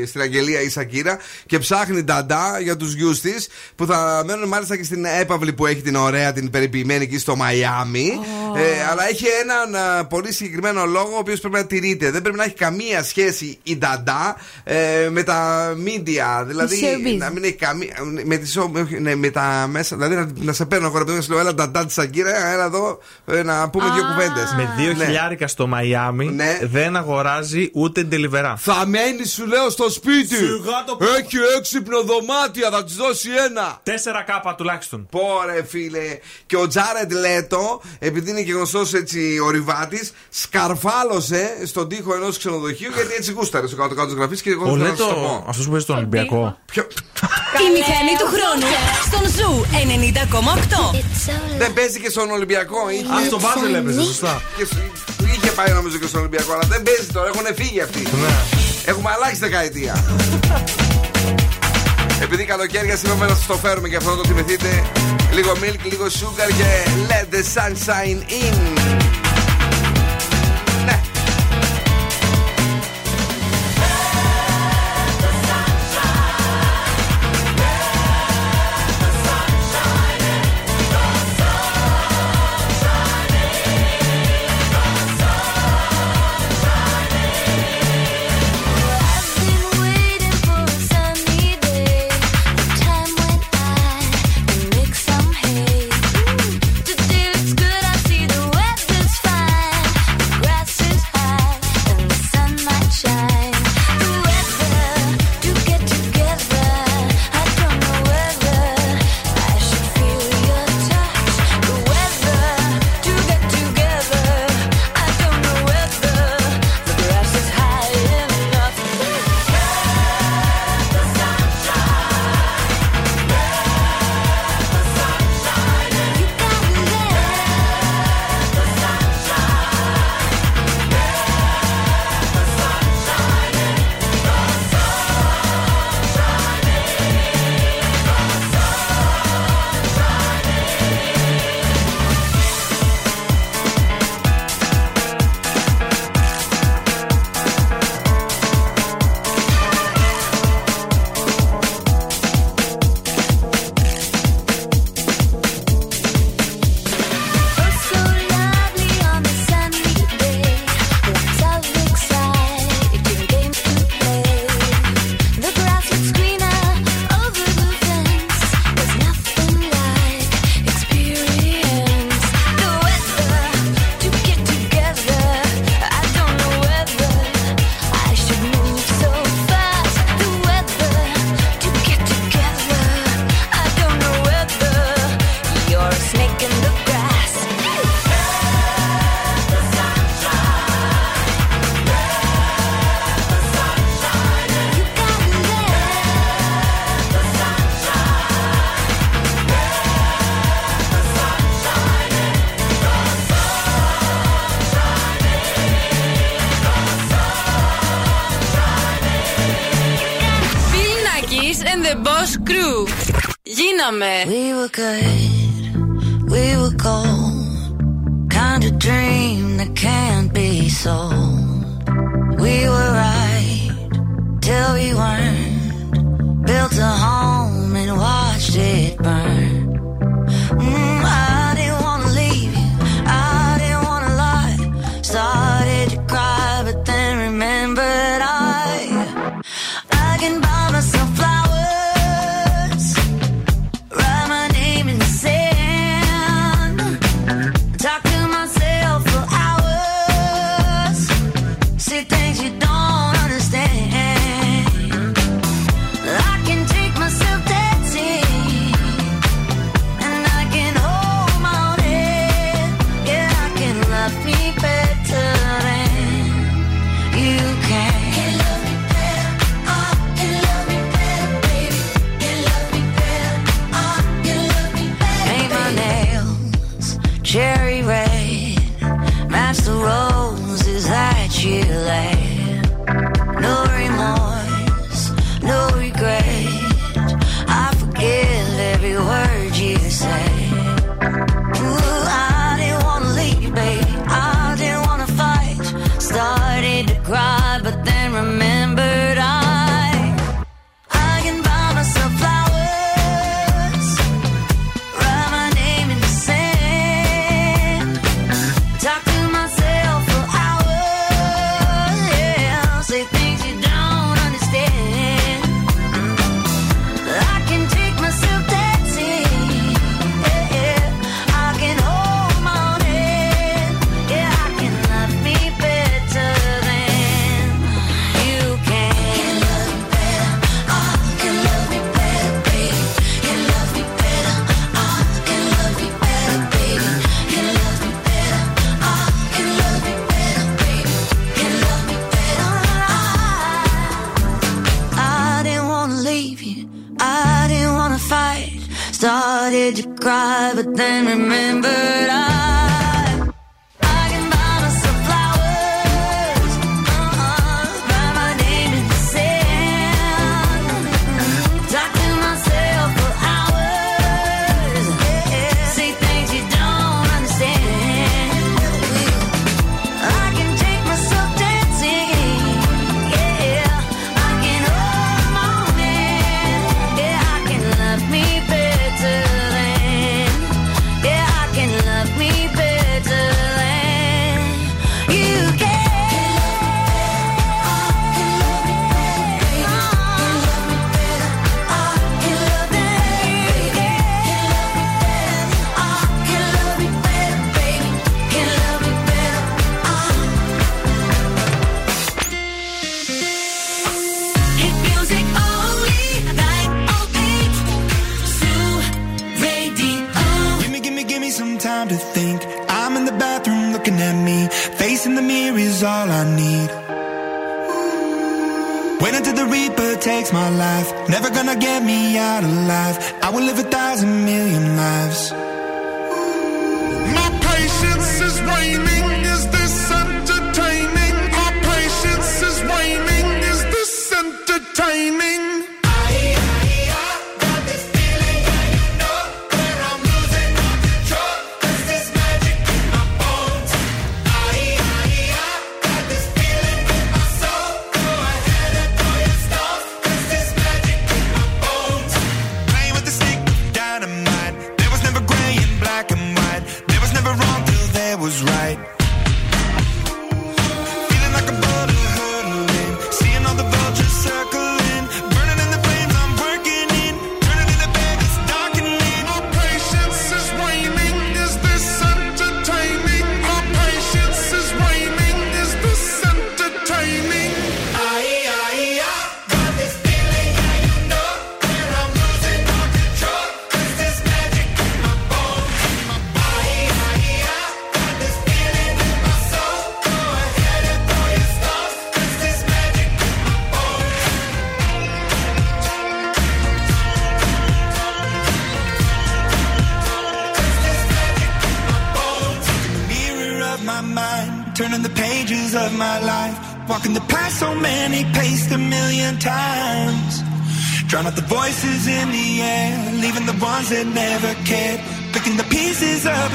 στην αγγελία η Σακύρα και ψάχνει νταντά για τους γιους της που θα μένουν μάλιστα και στην έπαυλη που έχει την ωραία, την περιποιημένη εκεί στο Μαϊάμι. Ε, αλλά έχει έναν α, πολύ συγκεκριμένο λόγο ο οποίος πρέπει να τηρείται. Δεν πρέπει να έχει καμία σχέση η νταντά ε, με τα media. Δηλαδή
showbiz.
να μην έχει καμία. Με, τις, όχι, ναι, με τα μέσα. Δηλαδή να, να σε παίρνω εγώ να σου λέω, έλα νταντά της Σακύρα, έλα εδώ ε, να πούμε δύο κουβέντες.
Με δύο χιλιάρικα στο Μαϊάμι
Ναι.
δεν αγοράζει ούτε ντελιβερά.
Θα μένει, σου λέω, στο σπίτι.
Σιγά το
Έχει έξυπνο δωμάτια, θα της δώσει ένα.
4K τουλάχιστον.
Πόρε φίλε. Και ο Τζάρετ Λέτο, επειδή είναι και γνωστός έτσι ορειβάτη, σκαρφάλωσε στον τοίχο ενός ξενοδοχείου γιατί έτσι γούσταρε στο κάτω-κάτω της γραφής και εγώ
Ο
θέλω να σου το
Λέτο,
πω.
αυτό που παίζει στον Ολυμπιακό.
Η μηχανή του χρόνου στον Zoo 90,8.
Δεν παίζει και στον Ολυμπιακό. Είχε...
Α, στο Μπάζελ έπαιζε, σωστά.
Και σ- είχε πάει νομίζω και στον Ολυμπιακό, αλλά δεν παίζει τώρα. Έχουν φύγει αυτοί.
Ναι.
Έχουμε αλλάξει δεκαετία. Επειδή καλοκαίρια σήμερα να σα το φέρουμε και αυτό να το θυμηθείτε. Λίγο milk, λίγο sugar και let the sunshine in.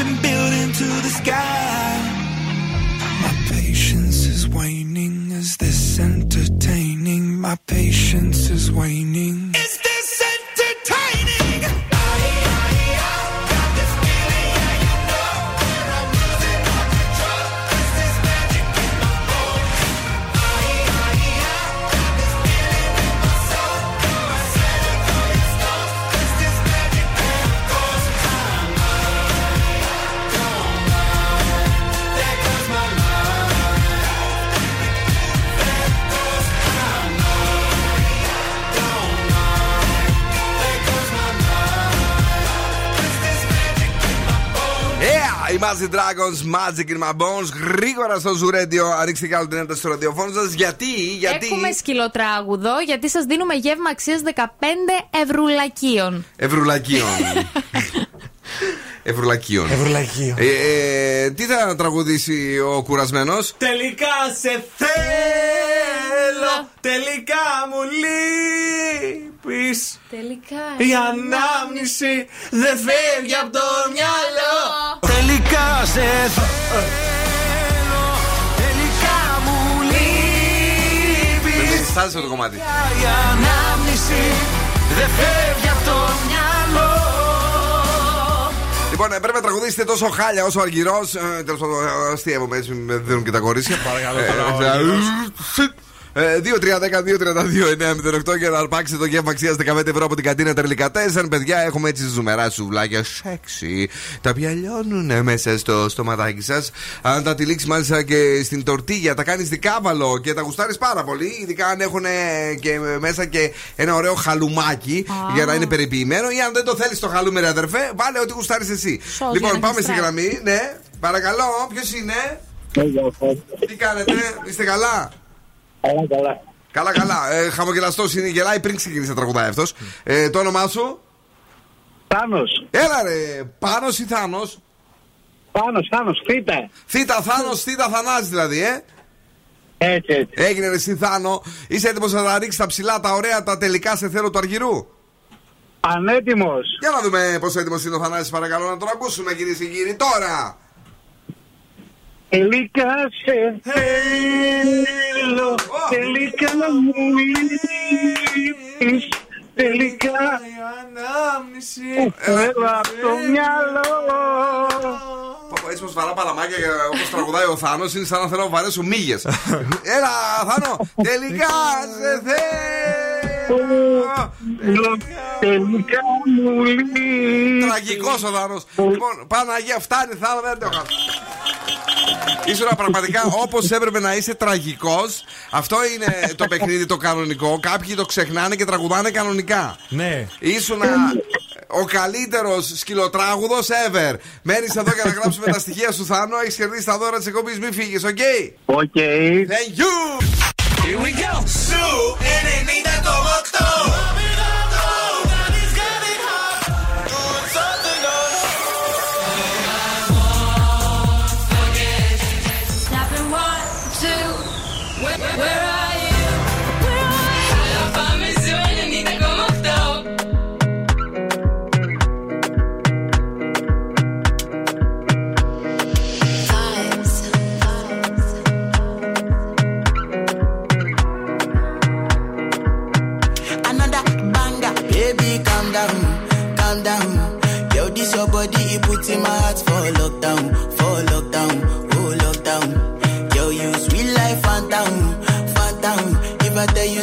And
building to the sky. My patience is waning. Is this entertaining? My patience is waning.
Yeah! Οι Magic Dragons, Magic in my bones. Γρήγορα στο Ζουρέντιο. Ανοίξτε κι άλλο την ένταση στο ραδιοφώνο σας. Γιατί, γιατί;
Έχουμε σκυλοτράγουδο γιατί σας δίνουμε γεύμα αξίας 15 ευρουλακίων.
Ευρουλακίων. Ευρουλακίων.
Ευρουλακίων.
Ε, ε, τι θα τραγουδήσει ο κουρασμένος;
Τελικά σε θέλω, τελικά μου λείπεις
Τελικά.
Η ανάμνηση δεν φεύγει από το μυαλό
Τελικά σε θέλω, τελικά μου λείπεις.
Δεν στάζει το κομμάτι.
Η ανάμνηση δεν φεύγει από το μυαλό.
Λοιπόν, ε, πρέπει να τραγουδήσετε τόσο χάλια όσο αργυρό. Ε, Τέλο πάντων, ε, αστείευομαι έτσι, με δίνουν και τα κορίτσια.
Παρακαλώ,
Ε,
παρακαλώ.
ε, 2-3-10-2-32-9-08 για να αρπάξετε το γεύμα αξίας 15 ευρώ από την καντίνα Τερλικά 4. Παιδιά, έχουμε έτσι ζουμερά σουβλάκια σεξι, τα οποία λιώνουν μέσα στο στοματάκι σας. Αν τα τυλίξεις μάλιστα και στην τορτίγια, τα κάνεις δικάβαλο και τα γουστάρεις πάρα πολύ. Ειδικά αν έχουν και μέσα και ένα ωραίο χαλουμάκι για να είναι περιποιημένο. Ή αν δεν το θέλεις το χαλούμι, ρε αδερφέ, βάλε ό,τι γουστάρεις εσύ.
Σως,
λοιπόν,
για να
πάμε στη
γουστάρει.
γραμμή. Ναι, παρακαλώ, ποιος είναι; Τι κάνετε, είστε καλά;
Καλά, καλά.
Καλά, καλά. Ε, Χαμογελαστός είναι, γελάει πριν ξεκινήσει να τραγουδάει αυτό. Ε, το όνομά σου;
Θάνος.
Έλα ρε, Πάνος ή Θάνος;
Θάνος, Θάνος, Θήτα.
Θήτα, Θάνος, Θήτα, Θανάζης δηλαδή, ε.
Έτσι, έτσι.
Έγινε ρε εσύ Θάνο. Είσαι έτοιμος να τα ρίξεις τα ψηλά, τα ωραία, τα τελικά σε θέλω του αργυρού;
Ανέτοιμος.
Για να δούμε πόσο έτοιμος είναι ο Θανάσης παρακαλώ να τον ακούσουμε κυρίες και κύριοι τώρα.
Τελικά σε θέλω, τελικά μου λείπεις, τελικά
ανάμνηση.
θέλω από το μυαλό.
Πω, Έτσι πως βαρά παλαμάκια όπως τραγουδάει ο Θάνος είναι σαν να θέλω να βαρέσω μύγες Έλα Θάνο Τελικά σε θέλω
Τελικά μου λείπεις.
Τραγικός ο Θάνος Λοιπόν Παναγία φτάνει Θάνο δεν το έχω Ήσουν πραγματικά όπως έπρεπε να είσαι τραγικός. Αυτό είναι το παιχνίδι το κανονικό. Κάποιοι το ξεχνάνε και τραγουδάνε κανονικά.
Ναι.
Ήσουν ο καλύτερος σκυλοτράγουδος ever. Μένεις εδώ για να γράψουμε τα στοιχεία σου, Θάνο. Έχεις κερδίσει τα δώρα της εκπομπής. Μην φύγεις, ok;
Ok.
Thank you.
Here we go. Zoo 90,8.
Puts in my heart for lockdown, for lockdown, oh lockdown. Yo, you sweet life, phantom, phantom. If I tell
you,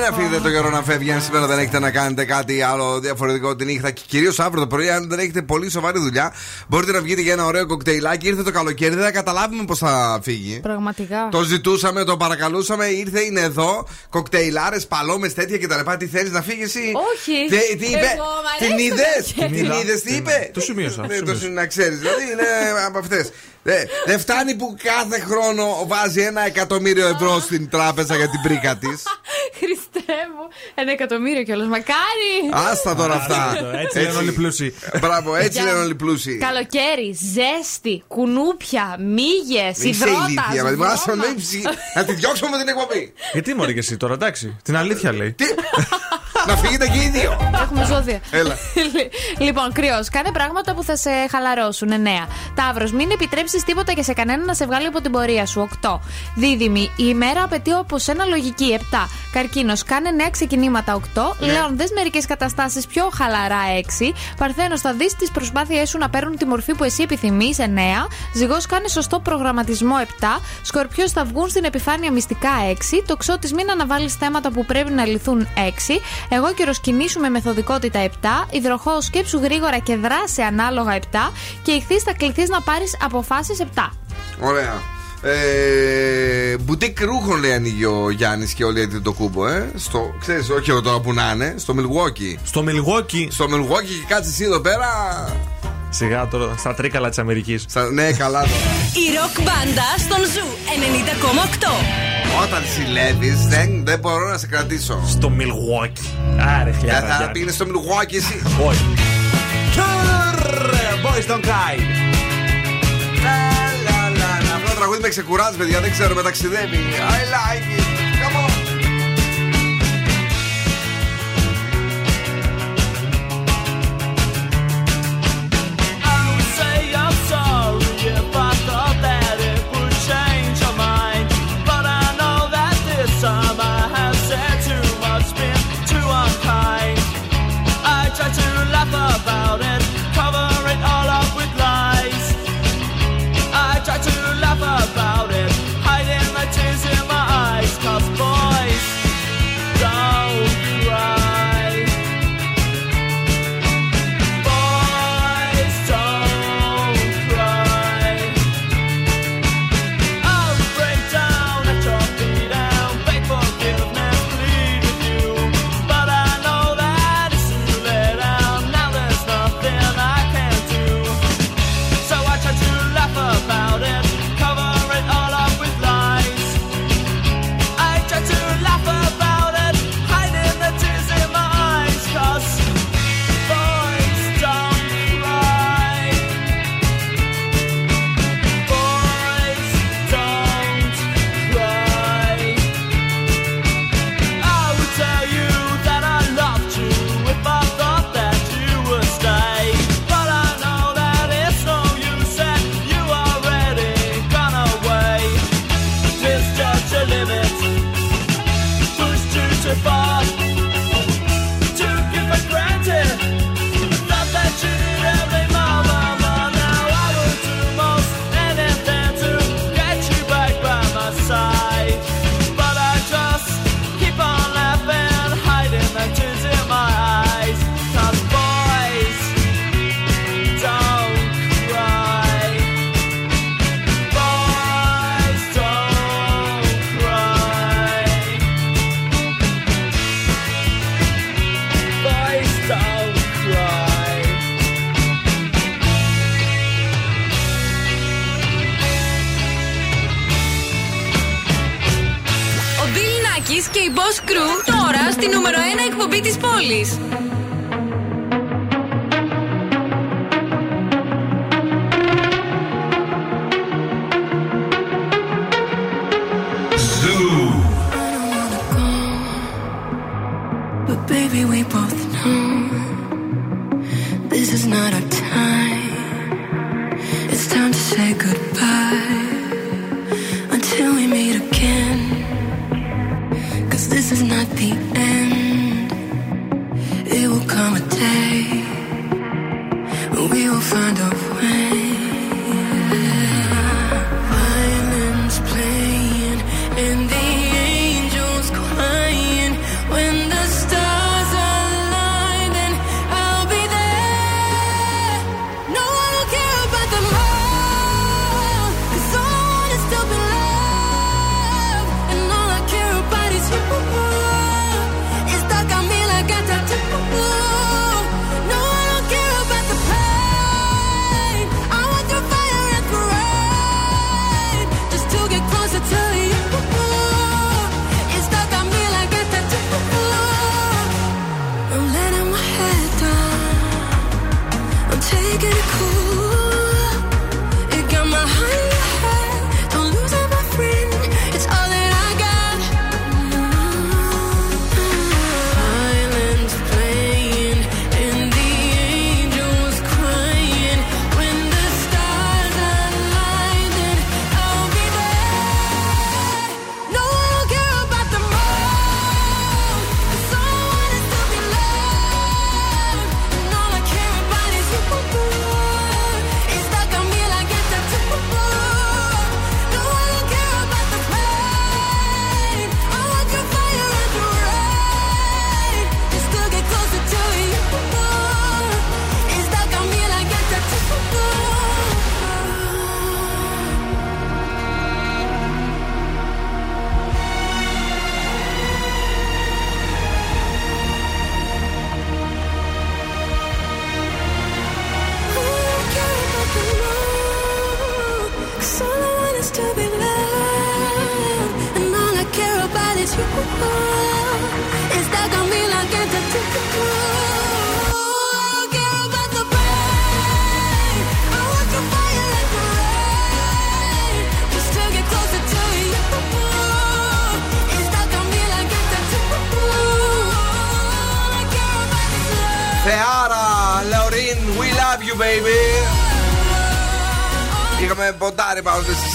Μην αφήνετε το καιρό να φεύγει. Αν σήμερα δεν έχετε να κάνετε κάτι άλλο διαφορετικό τη νύχτα και κυρίως αύριο το πρωί, αν δεν έχετε πολύ σοβαρή δουλειά, μπορείτε να βγείτε για ένα ωραίο κοκτέιλάκι. Ήρθε το καλοκαίρι, δεν θα καταλάβουμε πώς θα φύγει.
Πραγματικά.
Το ζητούσαμε, το παρακαλούσαμε, ήρθε, είναι εδώ. Κοκτέιλάρες, παλόμες, τέτοια κτλ. Τι θέλεις να φύγεις εσύ;
Όχι.
Τι, τι είπε,
Εγώ, μ' αρέσει
την
το
είδες,
καλοκαίρι.
την είδες, τι είπε;
Το σημείωσα.
Ναι,
το
το
σημείωσα.
συ- να ξέρεις. Δηλαδή είναι από αυτές. Δεν φτάνει που κάθε χρόνο βάζει ένα εκατομμύριο ευρώ στην τράπεζα για την πρίκα της.
Χριστέ μου. Ένα εκατομμύριο κιόλας. Μακάρι.
Άστα τώρα αυτά.
Έτσι λένε όλοι πλούσιοι.
Μπράβο, έτσι
Για-
λένε όλοι πλούσιοι.
Καλοκαίρι, ζέστη, κουνούπια, μύγες,
Είσαι
υδρότα.
ηλίθεια, μα δημιουργάς να μην ψη- Να τη διώξουμε την εκπομπή.
Γιατί μωρή και εσύ τώρα, εντάξει. Την αλήθεια λέει.
Να φύγετε και οι δύο.
Έχουμε ζώδια.
Έλα.
λοιπόν, κρυός, κάνε πράγματα που θα σε χαλαρώσουν. 9. Ταύρος, μην επιτρέψεις τίποτα και σε κανένα να σε βγάλει από την πορεία σου. 8. Δίδυμη, η ημέρα απαιτεί από σένα λογική. 7. Καρκίνος, κάνε νέα ξεκινήματα. 8.
Ναι.
Λέων, δες μερικές καταστάσεις πιο χαλαρά. 6. Παρθένος, θα δεις τις προσπάθειές σου να παίρνουν τη μορφή που εσύ επιθυμείς. 9. Ζυγός, κάνε σωστό προγραμματισμό. 7. Σκορπιός, θα βγουν στην επιφάνεια μυστικά. 6. Τοξότη, μην αναβάλεις θέματα που πρέπει να λυθούν. 6. Εγώ καιρο κινήσου με μεθοδικότητα 7. Υδροχός, σκέψου γρήγορα και δράση ανάλογα 7. Και ηχθείς, θα κληθείς να πάρεις αποφάσεις 7.
Ωραία. Ε, μπουτίκ ρούχων λέει ανοίγει ο Γιάννης και όλοι έτσι το κούμπο, ε. Στο, ξέρεις, όχι εδώ τώρα που να είναι, στο Milwaukee.
Στο Milwaukee;
Στο Milwaukee και κάτσε εσύ εδώ πέρα.
Σιγά τώρα, στα τρίκαλα της Αμερικής.
Ναι, καλά τώρα.
Η ροκ μπάντα στον Ζου 90,8.
Όταν ζηλεύει, δεν, δεν μπορώ να σε κρατήσω.
Στο Milwaukee. Άρε,
Δεν
χιλιάρα.
θα
Γιάννη.
πήγαινε στο Milwaukee εσύ.
Όχι. Boys don't cry.
Λα, λα, λα. Αυτό το τραγούδι με ξεκουράζει, παιδιά. Δεν ξέρω, με ταξιδεύει. I like it.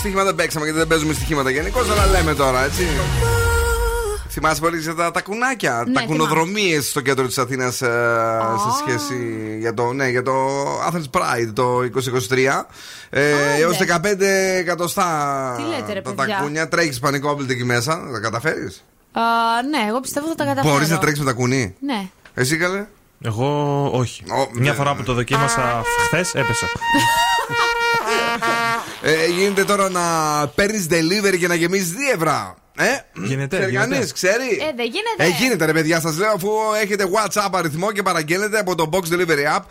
Στοιχήματα δεν παίξαμε γιατί δεν παίζουμε στοιχήματα γενικώς, αλλά λέμε τώρα, έτσι. Θυμάσαι πολύ για τα, τα κουνάκια,
Ναι,
τα
θυμάμαι.
κουνοδρομίε στο κέντρο της Αθήνας σε σχέση για το, ναι, για το Athens Pride το 2023. Ε, Έως 15 εκατοστά
Τι λέτε, ρε,
τα
παιδιά;
τακούνια. Τρέχεις πανικόβλητη εκεί μέσα, θα τα καταφέρεις;
Α, ναι, εγώ πιστεύω θα τα καταφέρω.
Μπορείς να τρέξεις με τα κουνί.
Ναι.
Εσύ καλέ;
Εγώ όχι. Μια φορά που το δοκίμασα χθες έπεσα.
Ε, γίνεται τώρα να παίρνεις delivery και να γεμίσει 2 ευρώ. Ε,
Γίνεται,
ξέρει
γίνεται.
κανείς, ξέρει.
Ε, δεν γίνεται.
Ε, γίνεται ρε παιδιά, σας λέω αφού έχετε WhatsApp αριθμό και παραγγέλνετε από το Box Delivery App.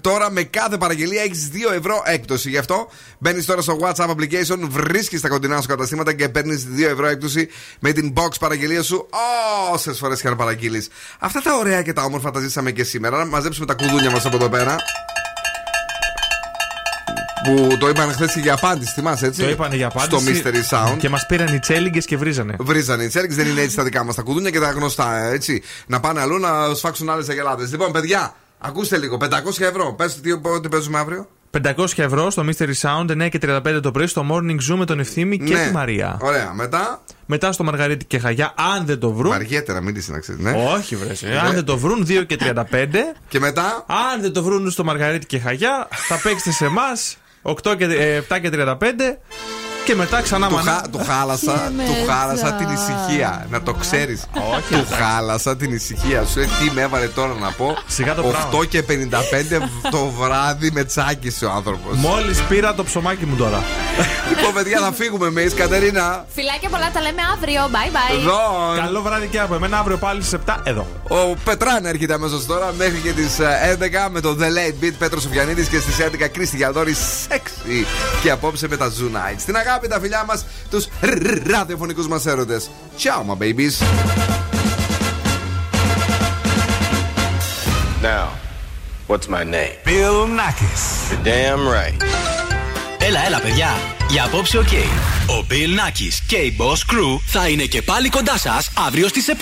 Τώρα με κάθε παραγγελία έχεις 2 ευρώ έκπτωση. Γι' αυτό μπαίνεις τώρα στο WhatsApp application, βρίσκεις τα κοντινά σου καταστήματα και παίρνεις 2 ευρώ έκπτωση με την Box παραγγελία σου όσες φορές και αν παραγγείλεις. Αυτά τα ωραία και τα όμορφα τα ζήσαμε και σήμερα. Να μαζέψουμε τα κουδούνια μας από εδώ πέρα. Που το είπαν χθες και για απάντηση, θυμάσαι έτσι;
Το είπαν για απάντηση.
Στο Mystery Sound.
Και μας πήραν οι τσέλιγκες και βρίζανε.
Βρίζανε οι τσέρκε, δεν είναι έτσι τα δικά μας τα κουδούνια και τα γνωστά, ε, έτσι. Να πάνε αλλού να σφάξουν άλλες αγελάδες. Λοιπόν, παιδιά, ακούστε λίγο. 500 ευρώ. Πες τι πότε παίζουμε αύριο.
500 ευρώ στο Mystery Sound 9 και 35 το πρωί στο Morning Zoom με τον Ευθύμη και
Ναι.
τη Μαρία.
Ωραία, μετά;
Μετά στο Μαργαρίτη και Χαγιά, αν δεν το βρουν.
Αργέτερα, μην τη να ξέρεις, ναι.
Όχι, βρε. Αν δεν το βρουν, 2 και 35.
Και μετά;
Αν δεν το βρουν στο Μαργαρίτη και Χαγιά, θα παίξετε σε εμάς 8 και, ε, 7 και 35. Και μετά ξανά
Του,
μανά.
χα, του χάλασα, του χάλασα την ησυχία. Να το ξέρεις. Του χάλασα την ησυχία σου. Ε, τι με έβαλε τώρα να πω;
Σιγά το πράγμα.
8 και 55 το βράδυ με τσάκισε ο άνθρωπος.
Μόλις πήρα το ψωμάκι μου τώρα.
Λοιπόν, παιδιά, θα φύγουμε εμείς, Κατερίνα.
Φιλάκια πολλά, τα λέμε αύριο. Bye bye.
Εδώ.
Καλό βράδυ και από εμένα αύριο πάλι στι 7 εδώ.
Ο Πετράν έρχεται αμέσως τώρα μέχρι και τις 11 με το The Late Beat Πέτρος Σοφιανίδη και στις 11 Κρίστη Γιαλδόρη Sexy. Και απόψε με τα Zoo Nights. Στην αγάπη, τα φιλιά μας, τους ραδιοφωνικούς μας έρωτες. Ciao, my babies.
Now, what's my name?
Bill Nakis.
You're damn right.
Έλα, έλα, παιδιά. Για απόψε, οκ. Ο Bill Nakis και η Boss Crew θα είναι και πάλι κοντά σας αύριο στις 7.